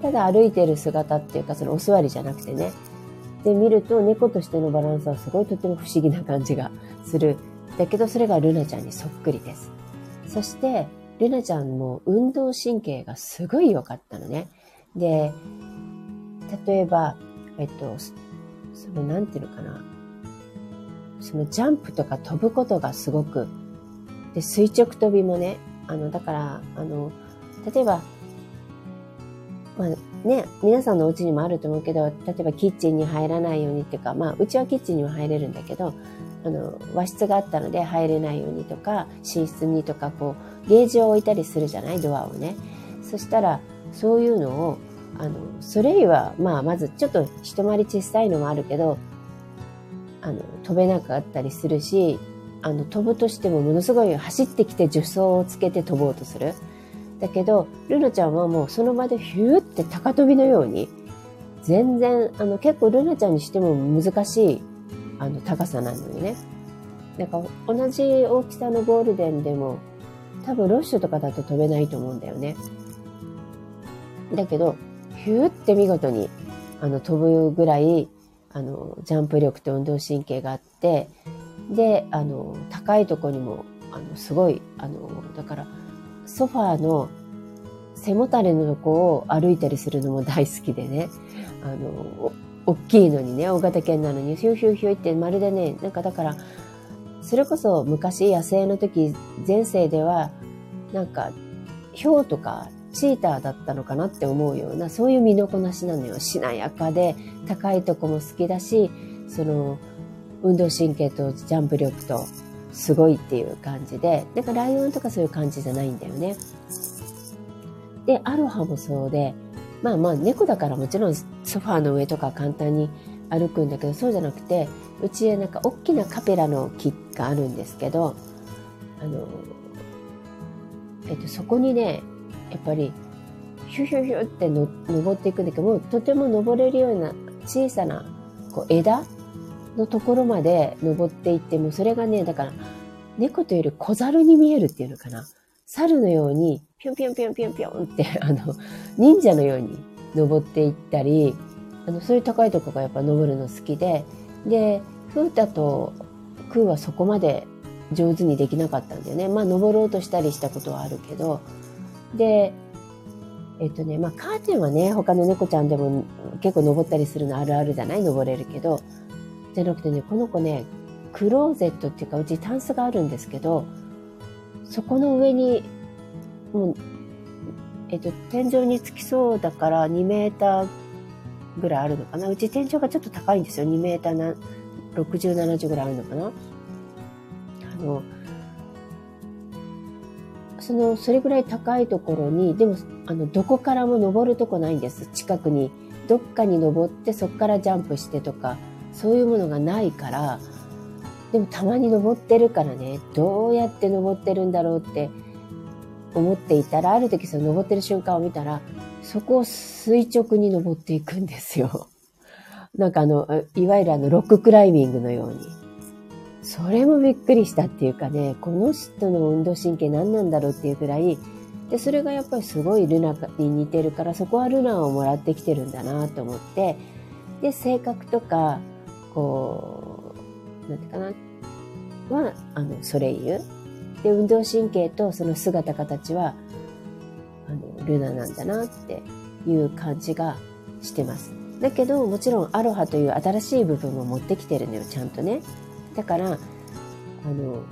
ただ歩いてる姿っていうかそのお座りじゃなくてね。で見ると猫としてのバランスはすごいとても不思議な感じがする。だけどそれがルナちゃんにそっくりです。そして、ルナちゃんも運動神経がすごい良かったのね。で、例えば、えっと、その、なんていうのかな。そのジャンプとか飛ぶことがすごく、で、垂直跳びもね、あの、だから、あの、例えば、まあね、皆さんのお家にもあると思うけど、例えばキッチンに入らないようにっていうか、まあ、うちはキッチンには入れるんだけど、あの、和室があったので入れないようにとか、寝室にとか、こう、ゲージを置いたりするじゃない？ドアをね。そしたら、そういうのを、あの、それよりは、まあ、まずちょっと一回り小さいのもあるけど、あの、飛べなかったりするし、あの、飛ぶとしてもものすごい走ってきて助走をつけて飛ぼうとする。だけど、ルナちゃんはもうその場でヒューって高飛びのように、全然、あの、結構ルナちゃんにしても難しい、あの、高さなのにね。なんか、同じ大きさのゴールデンでも、多分ロッシュとかだと飛べないと思うんだよね。だけど、ヒューって見事にあの飛ぶぐらいあのジャンプ力と運動神経があってであの高いとこにもあのすごいあのだからソファーの背もたれのとこを歩いたりするのも大好きでね、あの、大きいのにね、大型犬なのに、ヒューヒューヒューってまるでね、なんかだから、それこそ昔野生の時、前世では、なんか、ヒョウとかチーターだったのかなって思うような、そういう身のこなしなのよ。しなやかで、高いとこも好きだし、その、運動神経とジャンプ力と、すごいっていう感じで、なんかライオンとかそういう感じじゃないんだよね。で、アロハもそうで、まあまあ猫だからもちろんソファーの上とか簡単に歩くんだけど、そうじゃなくて、うちへなんか大きなカペラの木があるんですけど、あの、えっと、そこにね、やっぱり、ヒュヒュヒュっての登っていくんだけど、もうとても登れるような小さなこう枝のところまで登っていって、もそれがね、だから、猫というより小猿に見えるっていうのかな。猿のように、ぴょんぴょんぴょんぴょんぴょんって、あの、忍者のように登っていったり、あの、そういう高いとこがやっぱ登るの好きで、で、風太と空はそこまで上手にできなかったんだよね。まあ、登ろうとしたりしたことはあるけど、で、えっとね、まあ、カーテンはね、他の猫ちゃんでも結構登ったりするのあるあるじゃない？登れるけど、じゃなくてね、この子ね、クローゼットっていうか、うちタンスがあるんですけど、そこの上に、もう、えっと、天井につきそうだから2メーターぐらいあるのかな？うち天井がちょっと高いんですよ。2メーターな、60、70ぐらいあるのかな？あの、その、それぐらい高いところに、でも、あの、どこからも登るとこないんです。近くに。どっかに登って、そこからジャンプしてとか、そういうものがないから、でもたまに登ってるからね、どうやって登ってるんだろうって思っていたら、ある時その登ってる瞬間を見たら、そこを垂直に登っていくんですよ。なんかあの、いわゆるあの、ロッククライミングのように。それもびっくりしたっていうかね、この人の運動神経何なんだろうっていうくらい、で、それがやっぱりすごいルナに似てるから、そこはルナをもらってきてるんだなと思って、で、性格とか、こう、なんていうかな、は、あの、ソレイユ。で、運動神経とその姿形は、あの、ルナなんだなっていう感じがしてます。だけど、もちろんアロハという新しい部分も持ってきてるのよ、ちゃんとね。だから、あの、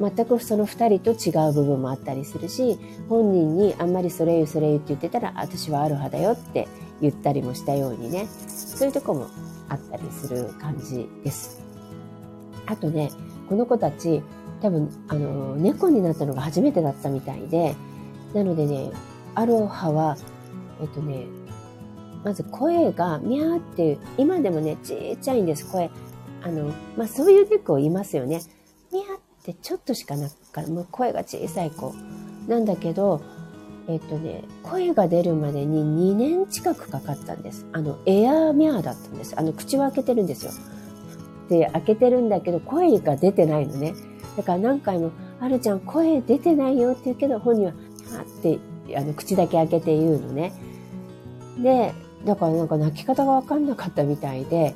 全くその二人と違う部分もあったりするし、本人にあんまりそれゆそれゆって言ってたら、私はアロハだよって言ったりもしたようにね、そういうとこもあったりする感じです。あとね、この子たち、多分、あの、猫になったのが初めてだったみたいで、なのでね、アロハは、えっとね、まず声がミャーって、今でもね、ちっちゃいんです、声。あの、まあ、そういう猫いますよね。ミャーってちょっとしかなくから、もう声が小さい子。なんだけど、えっとね、声が出るまでに2年近くかかったんです。あの、エアーミャーだったんです。あの、口を開けてるんですよ。で、開けてるんだけど、声が出てないのね。だから何回も、あるちゃん声出てないよって言うけど、本人は、あって、あの、口だけ開けて言うのね。で、だからなんか泣き方がわかんなかったみたいで、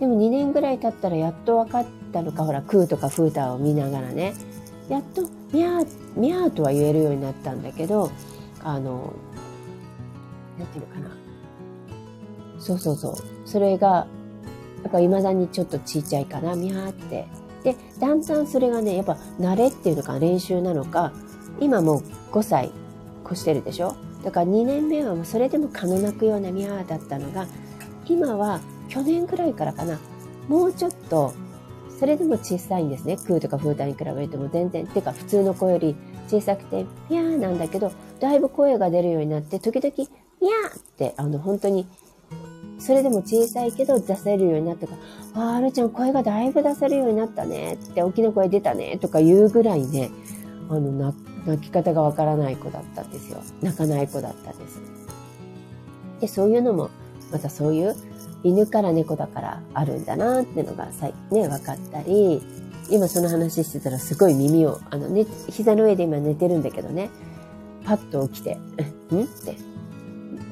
でも2年ぐらい経ったらやっと分かったのか、ほら、クーとかフーターを見ながらね、やっと、ミャー、ミャーとは言えるようになったんだけど、あの、なんていうのかな。そうそうそう。それが、やっぱ未だにちょっとちっちゃいかな、みゃーって。で、だんだんそれがね、やっぱ慣れっていうのか練習なのか、今もう5歳越してるでしょ？だから2年目はもうそれでも蚊の鳴くようなミャーだったのが、今は去年ぐらいからかな、もうちょっと、それでも小さいんですね。クーとかフーターに比べるとも全然、てか普通の子より小さくて、ピャーなんだけど、だいぶ声が出るようになって、時々、ピャーって、あの、本当に、それでも小さいけど出せるようになったから、ああ、るちゃん声がだいぶ出せるようになったねって、大きな声出たねとか言うぐらいね、あの、泣き方がわからない子だったんですよ。泣かない子だったんです。で、そういうのも、またそういう犬から猫だからあるんだなっていうのが、ね、分かったり、今その話してたらすごい耳を、あのね、膝の上で今寝てるんだけどね、パッと起きて、ん？って、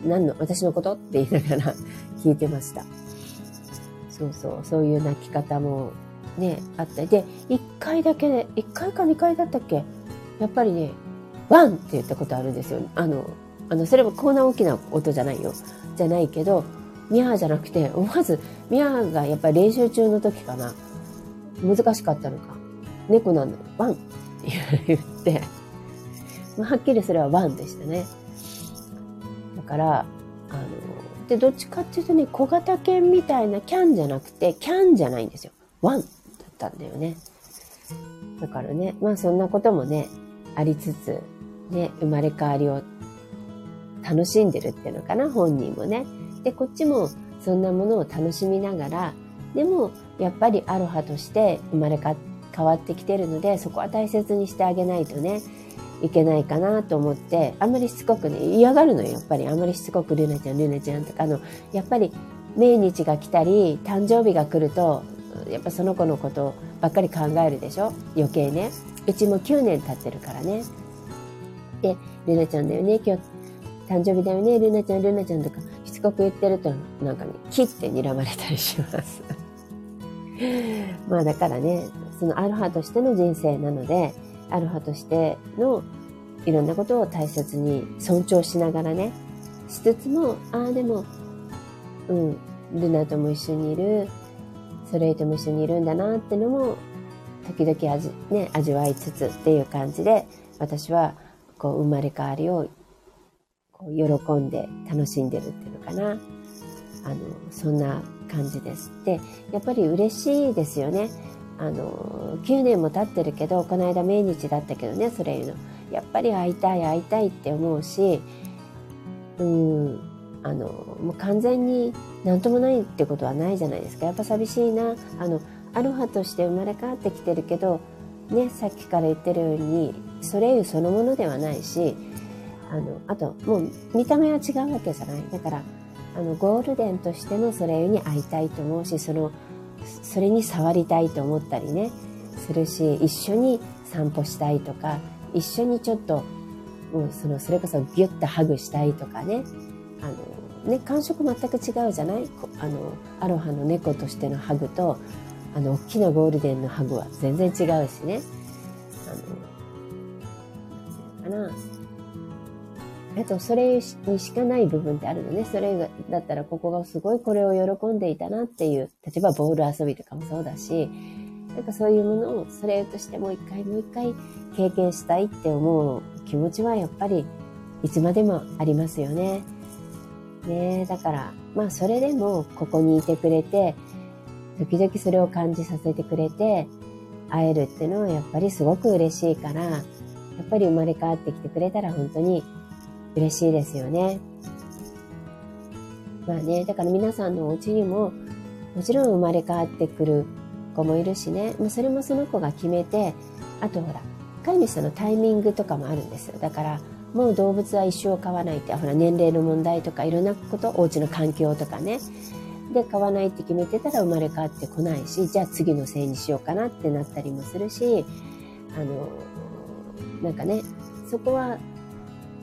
何の、私のこと？って言いながら聞いてました。そうそう、そういう泣き方もね、あったり。で、一回だけね、一回か二回だったっけ？やっぱりね、ワンって言ったことあるんですよ。あの、あの、それもこんな大きな音じゃないよ。じゃないけど、ミャーじゃなくて、思わず、ミャーがやっぱり練習中の時かな。難しかったのか。猫なの、ワンって言って、まあ、はっきりそれはワンでしたね。だから、あの、で、どっちかっていうとね、小型犬みたいなキャンじゃなくて、キャンじゃないんですよ。ワンだったんだよね。だからね、まあそんなこともね、ありつつ、ね、生まれ変わりを楽しんでるっていうのかな、本人もね。で、こっちもそんなものを楽しみながら、でもやっぱりアロハとして生まれ変わってきてるので、そこは大切にしてあげないとね、いけないかなと思って、あんまりしつこくね、嫌がるのよ、やっぱり。あんまりしつこく、ルナちゃん、ルナちゃんとか、あの、やっぱり命日が来たり、誕生日が来ると、やっぱその子のことばっかり考えるでしょ？余計ね。うちも9年経ってるからね。で、ルナちゃんだよね、今日誕生日だよね、ルナちゃん、ルナちゃんとか、しつこく言ってると、なんかね、切って睨まれたりします。まあだからね、そのアルファとしての人生なので、アルファとしてのいろんなことを大切に尊重しながらね、しつつも、ああ、でも、うん、ルナとも一緒にいる、ソレイとも一緒にいるんだなってのも、時々味,、ね、味わいつつっていう感じで、私はこう生まれ変わりをこう喜んで楽しんでるっていうのかな。あの、そんな感じです。で、やっぱり嬉しいですよね。あの、9年も経ってるけど、この間命日だったけどね、それいうの。やっぱり会いたい会いたいって思うし、うん、あの、もう完全に何ともないってことはないじゃないですか。やっぱ寂しいな。あの、アロハとして生まれ変わってきてるけど、ね、さっきから言ってるように、ソレイユそのものではないし、あの、あと、もう見た目は違うわけじゃない。だから、あの、ゴールデンとしてのソレイユに会いたいと思うし、その、それに触りたいと思ったりね、するし、一緒に散歩したいとか、一緒にちょっと、もうその、それこそギュッとハグしたいとかね、あの、ね、感触全く違うじゃない？あの、アロハの猫としてのハグと、あの、大きなゴールデンのハグは全然違うしね。あの、かな。あと、それにしかない部分ってあるのね。それだったら、ここがすごいこれを喜んでいたなっていう、例えばボール遊びとかもそうだし、なんかそういうものをそれとしてもう一回もう一回経験したいって思う気持ちはやっぱりいつまでもありますよね。ねえだから、まあそれでもここにいてくれて、時々それを感じさせてくれて、会えるっていうのはやっぱりすごく嬉しいから、やっぱり生まれ変わってきてくれたら本当に嬉しいですよね。まあね、だから皆さんのお家にも、もちろん生まれ変わってくる子もいるしね、もうそれもその子が決めて、あとほら、飼い主さんのタイミングとかもあるんですよ。だから、もう動物は一生飼わないって、ほら、年齢の問題とかいろんなこと、お家の環境とかね。で、飼わないって決めてたら生まれ変わってこないし、じゃあ次のせいにしようかなってなったりもするし、あの、なんかね、そこは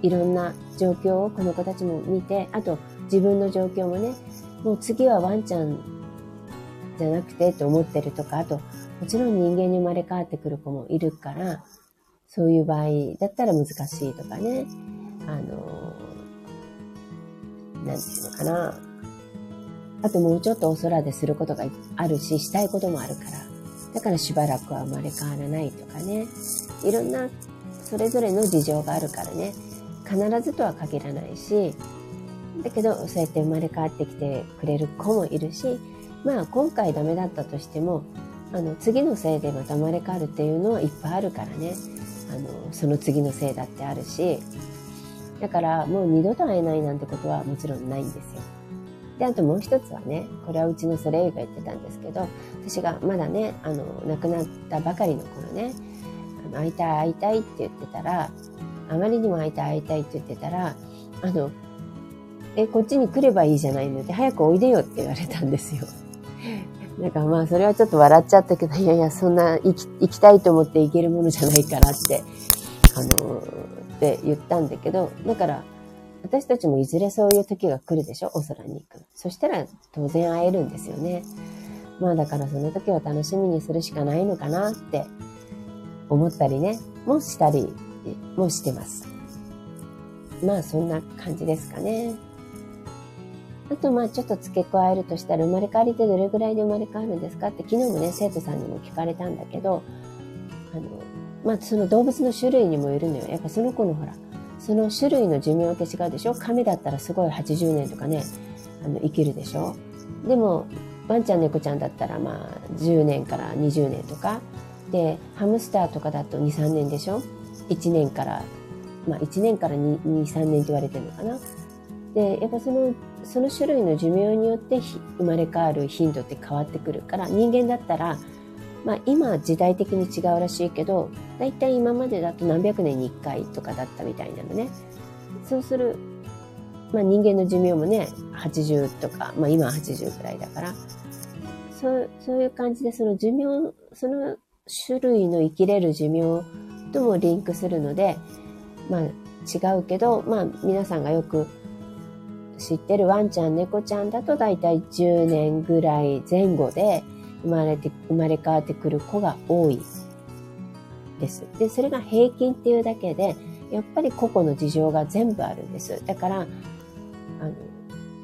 いろんな状況をこの子たちも見て、あと自分の状況もね、もう次はワンちゃんじゃなくてと思ってるとか、あと、もちろん人間に生まれ変わってくる子もいるから、そういう場合だったら難しいとかね、あの、なんていうのかな。あともうちょっとお空ですることがあるし、したいこともあるから。だからしばらくは生まれ変わらないとかね。いろんなそれぞれの事情があるからね。必ずとは限らないし、だけど、そうやって生まれ変わってきてくれる子もいるし、まあ、今回ダメだったとしても、あの、次のせいでまた生まれ変わるっていうのはいっぱいあるからね。あの、その次のせいだってあるし、だからもう二度と会えないなんてことはもちろんないんですよ。で、あともう一つはね、これはうちのソレイユが言ってたんですけど、私がまだね、あの、亡くなったばかりの頃ね、あの会いたい会いたいって言ってたら、あまりにも会いたい会いたいって言ってたら、あの、え、こっちに来ればいいじゃないの？で、早くおいでよって言われたんですよ。なんかまあ、それはちょっと笑っちゃったけど、いやいや、そんな行き行きたいと思って行けるものじゃないからって、あの、って言ったんだけど、だから、私たちもいずれそういう時が来るでしょ？お空に行く。そしたら当然会えるんですよね。まあだからその時を楽しみにするしかないのかなって思ったりね、もしたりもしてます。まあそんな感じですかね。あとまあちょっと付け加えるとしたら生まれ変わりってどれぐらいで生まれ変わるんですかって昨日もね生徒さんにも聞かれたんだけどあのまあその動物の種類にもよるのよ。やっぱその子のほらその種類の寿命って違うでしょ？亀だったらすごい80年とかねあの生きるでしょ？でもワンちゃん猫ちゃんだったらまあ10年から20年とか。でハムスターとかだと23年でしょ？1年からまあ1年から 2, 2、3年って言われてるのかな。でやっぱそのその種類の寿命によって生まれ変わる頻度って変わってくるから人間だったら、まあ、今時代的に違うらしいけどだいたい今までだと何百年に1回とかだったみたいなのね。そうする、まあ、人間の寿命もね80とか、まあ、今は80ぐらいだから。そうそういう感じでその寿命その種類の生きれる寿命ともリンクするのでまあ違うけど、まあ皆さんがよく知ってるワンちゃん、猫ちゃんだとだいたい10年ぐらい前後で生まれて、生まれ変わってくる子が多いです。で、それが平均っていうだけで、やっぱり個々の事情が全部あるんです。だから、あの、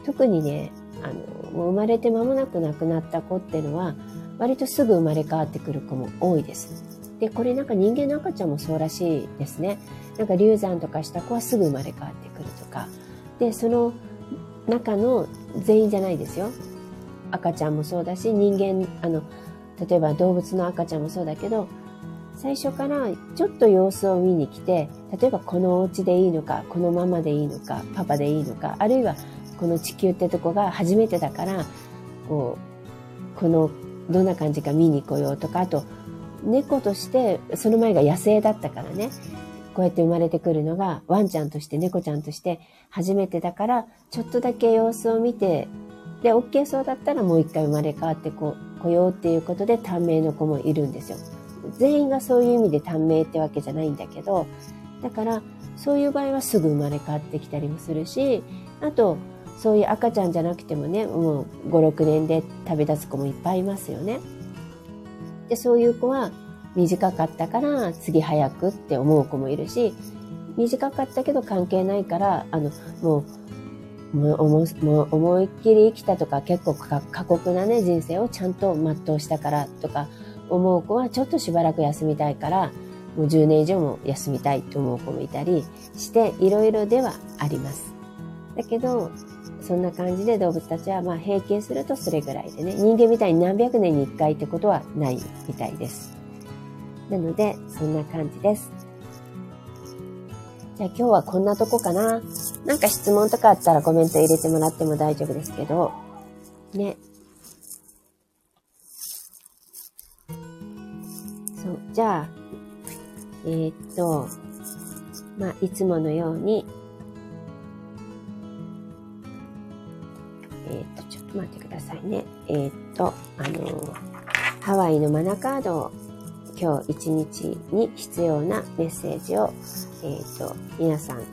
特にね、あの、もう生まれて間もなく亡くなった子っていうのは、割とすぐ生まれ変わってくる子も多いです。で、これなんか人間の赤ちゃんもそうらしいですね。なんか流産とかした子はすぐ生まれ変わってくるとか。で、その中の全員じゃないですよ。赤ちゃんもそうだし、人間、あの、例えば動物の赤ちゃんもそうだけど、最初からちょっと様子を見に来て、例えばこのお家でいいのか、このママでいいのか、パパでいいのか、あるいはこの地球ってとこが初めてだから、こう、この、どんな感じか見に来ようとか、あと、猫として、その前が野生だったからね、こうやって生まれてくるのがワンちゃんとして猫ちゃんとして初めてだからちょっとだけ様子を見てで OK そうだったらもう一回生まれ変わってこ来ようっていうことで短命の子もいるんですよ。全員がそういう意味で短命ってわけじゃないんだけどだからそういう場合はすぐ生まれ変わってきたりもするしあとそういう赤ちゃんじゃなくてもねもう56年で旅立つ子もいっぱいいますよね。でそういう子は短かったから次早くって思う子もいるし、短かったけど関係ないから、あの、もう、もうもう思いっきり生きたとか結構過酷なね人生をちゃんと全うしたからとか思う子はちょっとしばらく休みたいからもう10年以上も休みたいと思う子もいたりしていろいろではあります。だけどそんな感じで動物たちはまあ平均するとそれぐらいでね人間みたいに何百年に1回ってことはないみたいです。なので、そんな感じです。じゃあ今日はこんなとこかな。なんか質問とかあったらコメント入れてもらっても大丈夫ですけど、ね。そう、じゃあ、えー、っと、まあ、いつものように、待ってくださいね。えー、っと、あの、ハワイのマナカードを今日一日に必要なメッセージを、えっ、と、皆さん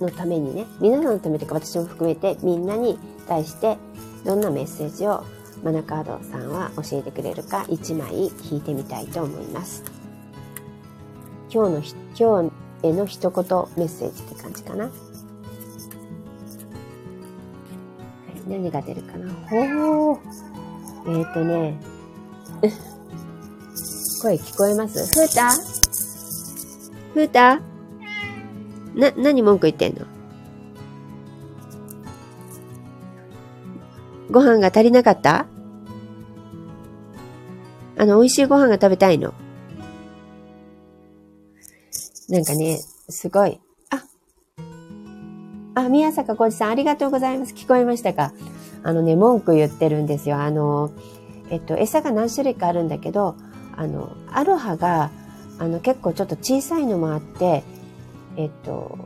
のためにね、皆さんのためというか私も含めてみんなに対してどんなメッセージをマナカードさんは教えてくれるか1枚引いてみたいと思います。今日の、今日への一言メッセージって感じかな。何が出るかな？ほー。えっ、ー、とね、声聞こえます？ふーたふーたな、何文句言ってんの？ご飯が足りなかった？あの、美味しいご飯が食べたいの？なんかね、すごい。あ、宮坂浩二さん、ありがとうございます。聞こえましたか？あのね、文句言ってるんですよ。あの、えっと、餌が何種類かあるんだけど、あの、アロハが、あの、結構ちょっと小さいのもあって、えっと、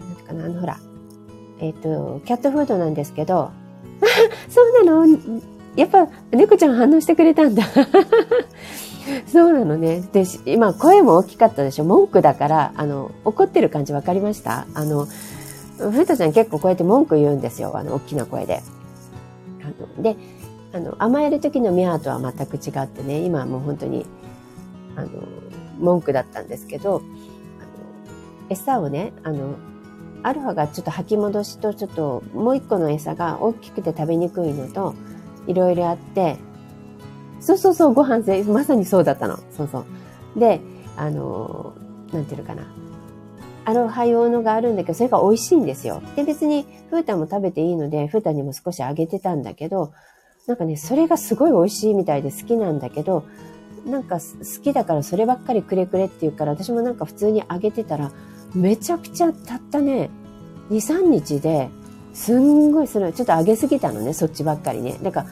なんてかな、あの、ほら、えっと、キャットフードなんですけど、そうなの？やっぱ、猫ちゃん反応してくれたんだ。そうなのね。で、今、声も大きかったでしょ？文句だから、あの、怒ってる感じ分かりました？あの、ふうたちゃん結構こうやって文句言うんですよ。あの、大きな声で。あので、あの、甘える時のミャーとは全く違ってね、今はもう本当に、あの、文句だったんですけど、あの、餌をね、あの、アルファがちょっと吐き戻しと、ちょっともう一個の餌が大きくて食べにくいのと、いろいろあって、そうそうそう、ご飯ぜ、まさにそうだったの。そうそう。で、あの、なんていうのかな。アロハ用のがあるんだけど、それが美味しいんですよ。で、別に、フータも食べていいので、フータにも少しあげてたんだけど、なんかね、それがすごい美味しいみたいで好きなんだけど、なんか好きだからそればっかりくれくれって言うから、私もなんか普通にあげてたら、めちゃくちゃたったね、2、3日で、すんごいそれ、ちょっとあげすぎたのね、そっちばっかりね。だから、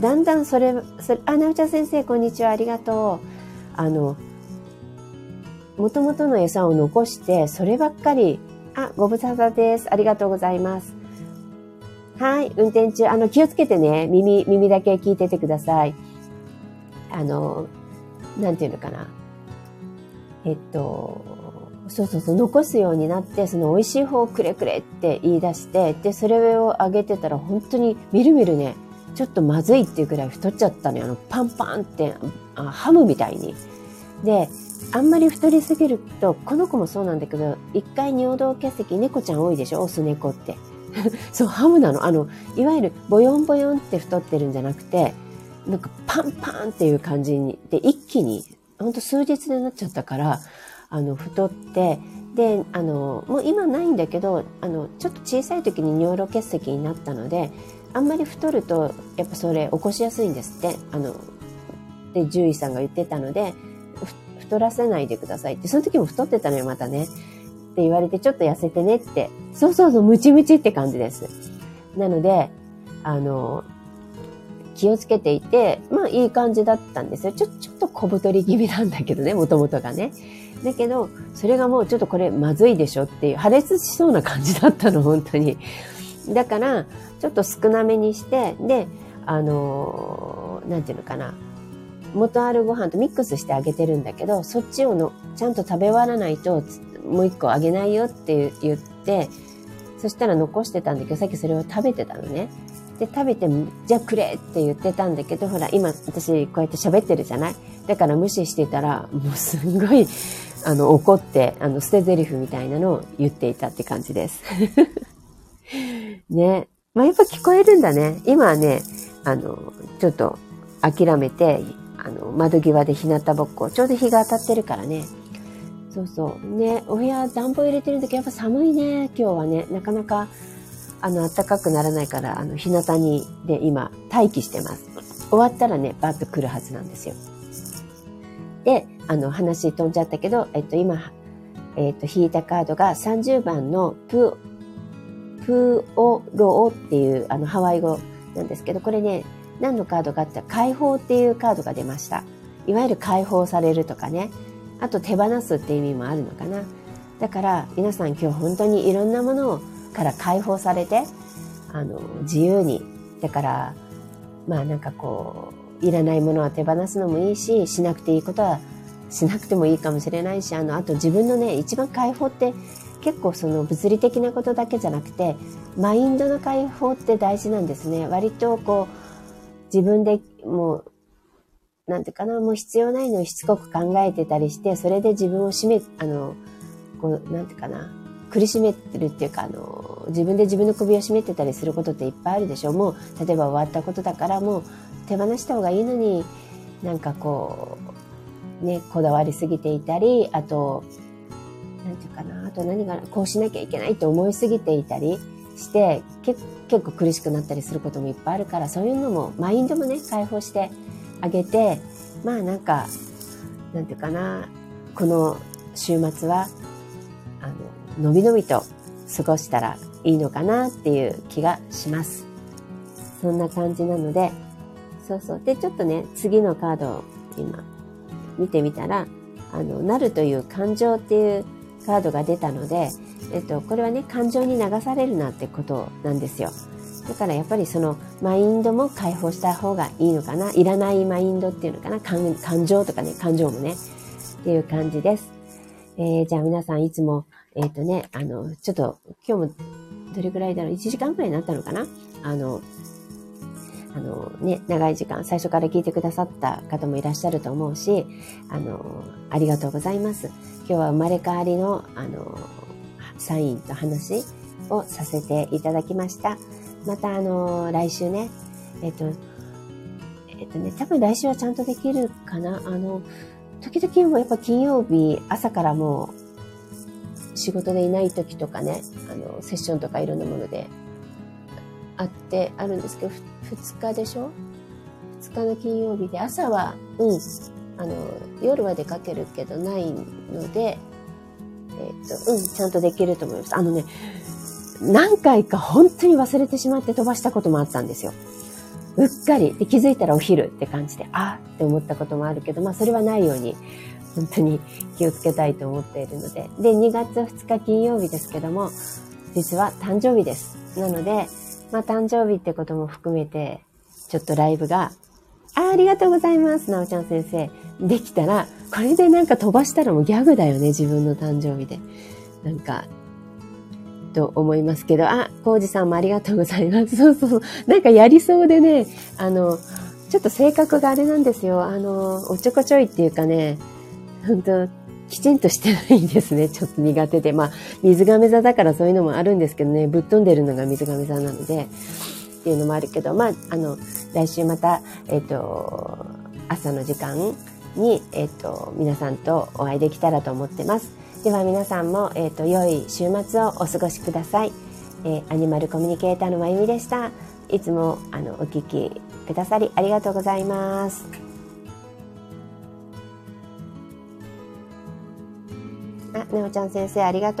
だんだんそれ、それあ、なおちゃん先生、こんにちは、ありがとう。あの、もともとの餌を残して、そればっかり、あ、ご無沙汰です。ありがとうございます。はい、運転中、あの、気をつけてね、耳、耳だけ聞いててください。あの、なんていうのかな。えっと、そうそうそう、残すようになって、その美味しい方をくれくれって言い出して、で、それをあげてたら本当にみるみるね、ちょっとまずいっていうくらい太っちゃったのよ。あの、パンパンってあ、ハムみたいに。で、あんまり太りすぎると、この子もそうなんだけど、一回尿道結石、猫ちゃん多いでしょ？オス猫って。そう、ハムなの。あの、いわゆるボヨンボヨンって太ってるんじゃなくて、なんかパンパンっていう感じに、で、一気に、ほんと数日でなっちゃったから、あの、太って、で、あの、もう今ないんだけど、あの、ちょっと小さい時に尿路結石になったので、あんまり太ると、やっぱそれ起こしやすいんですって。あの、で、獣医さんが言ってたので、太らせないでくださいって、その時も太ってたのよ、またね。って言われて、ちょっと痩せてねって。そうそうそう、ムチムチって感じです。なので、あの、気をつけていて、まあいい感じだったんですよ。ちょ、ちょっと小太り気味なんだけどね、もともとがね。だけど、それがもうちょっとこれまずいでしょっていう、破裂しそうな感じだったの、本当に。だから、ちょっと少なめにして、で、あのー、なんていうのかな。元あるご飯とミックスしてあげてるんだけど、そっちをのちゃんと食べ終わらないと、もう一個あげないよって言って、そしたら残してたんだけど、さっきそれを食べてたのね。で、食べて、じゃあくれって言ってたんだけど、ほら、今私こうやって喋ってるじゃない？だから無視してたら、もうすんごい、あの、怒って、あの、捨て台詞みたいなのを言っていたって感じです。ね。まあ、やっぱ聞こえるんだね。今はね、あの、ちょっと諦めて、あの、窓際で日向ぼっこ、ちょうど日が当たってるからね。そうそう。ね、お部屋暖房入れてるんだけど、やっぱ寒いね、今日はね。なかなか、あの、暖かくならないから、あの、日向に、で、今、待機してます。終わったらね、バッと来るはずなんですよ。で、あの、話飛んじゃったけど、えっと、今、えっと、引いたカードが30番のプ、プオロオっていう、あの、ハワイ語なんですけど、これね、何のカードかって解放っていうカードが出ました。いわゆる解放されるとかね。あと手放すって意味もあるのかな。だから皆さん今日本当にいろんなものから解放されて、あの、自由に。だから、まあなんかこう、いらないものは手放すのもいいし、しなくていいことはしなくてもいいかもしれないし、あの、あと自分のね、一番解放って結構その物理的なことだけじゃなくて、マインドの解放って大事なんですね。割とこう、自分でもう、なんていうかな、もう必要ないのをしつこく考えてたりして、それで自分を締め、あの、こう、なんていうかな、苦しめてるっていうか、あの、自分で自分の首を絞めてたりすることっていっぱいあるでしょ。もう、例えば終わったことだからもう手放した方がいいのに、なんかこう、ね、こだわりすぎていたり、あと、なんていうかな、あと何が、こうしなきゃいけないって思いすぎていたりして結結構苦しくなったりすることもいっぱいあるからそういうのもマインドもね解放してあげてまあなんかなんていうかなこの週末はあののびのびと過ごしたらいいのかなっていう気がします。そんな感じなので、そうそう。で、ちょっとね、次のカードを今見てみたら、あの、なるという感情っていうカードが出たので、えっと、これはね、感情に流されるなってことなんですよ。だからやっぱりそのマインドも解放した方がいいのかな。いらないマインドっていうのかな。感情とかね、感情もね、っていう感じです。えー、じゃあ皆さんいつも、えっ、ー、とね、あの、ちょっと今日もどれぐらいだろう ?1 時間くらいになったのかなあの、あのね、長い時間、最初から聞いてくださった方もいらっしゃると思うし、あの、ありがとうございます。今日は生まれ変わりの、あの、サインと話をさせていただきました。また、あの、来週ね、えっ、と、えっ、とね、多分来週はちゃんとできるかな。あの、時々もやっぱ金曜日朝からもう仕事でいない時とかね、あの、セッションとかいろんなものであって、あるんですけど、2日でしょ ?2 日の金曜日で朝は、うん、あの、夜は出かけるけどないので、えっ、と、うん、ちゃんとできると思います。あのね、何回か本当に忘れてしまって飛ばしたこともあったんですよ。うっかり。で気づいたらお昼って感じで、あって思ったこともあるけど、まあそれはないように、本当に気をつけたいと思っているので。で、2月2日金曜日ですけども、実は誕生日です。なので、まあ誕生日ってことも含めて、ちょっとライブが、あありがとうございます、なおちゃん先生。できたら、これでなんか飛ばしたらもうギャグだよね、自分の誕生日で。なんか、と思いますけど、あ、コウジさんもありがとうございます。そうそう。なんかやりそうでね、あの、ちょっと性格があれなんですよ。あの、おちょこちょいっていうかね、本当きちんとしてないんですね。ちょっと苦手で。まあ、水亀座だからそういうのもあるんですけどね、ぶっ飛んでるのが水亀座なので、っていうのもあるけど、まあ、あの、来週また、えっ、ー、と、朝の時間に、えっ、ー、と、皆さんとお会いできたらと思ってます。では皆さんも、えっ、ー、と、良い週末をお過ごしください。えー、アニマルコミュニケーターのまゆみでした。いつも、あの、お聞きくださりありがとうございます。あ、ねおちゃん先生ありがとう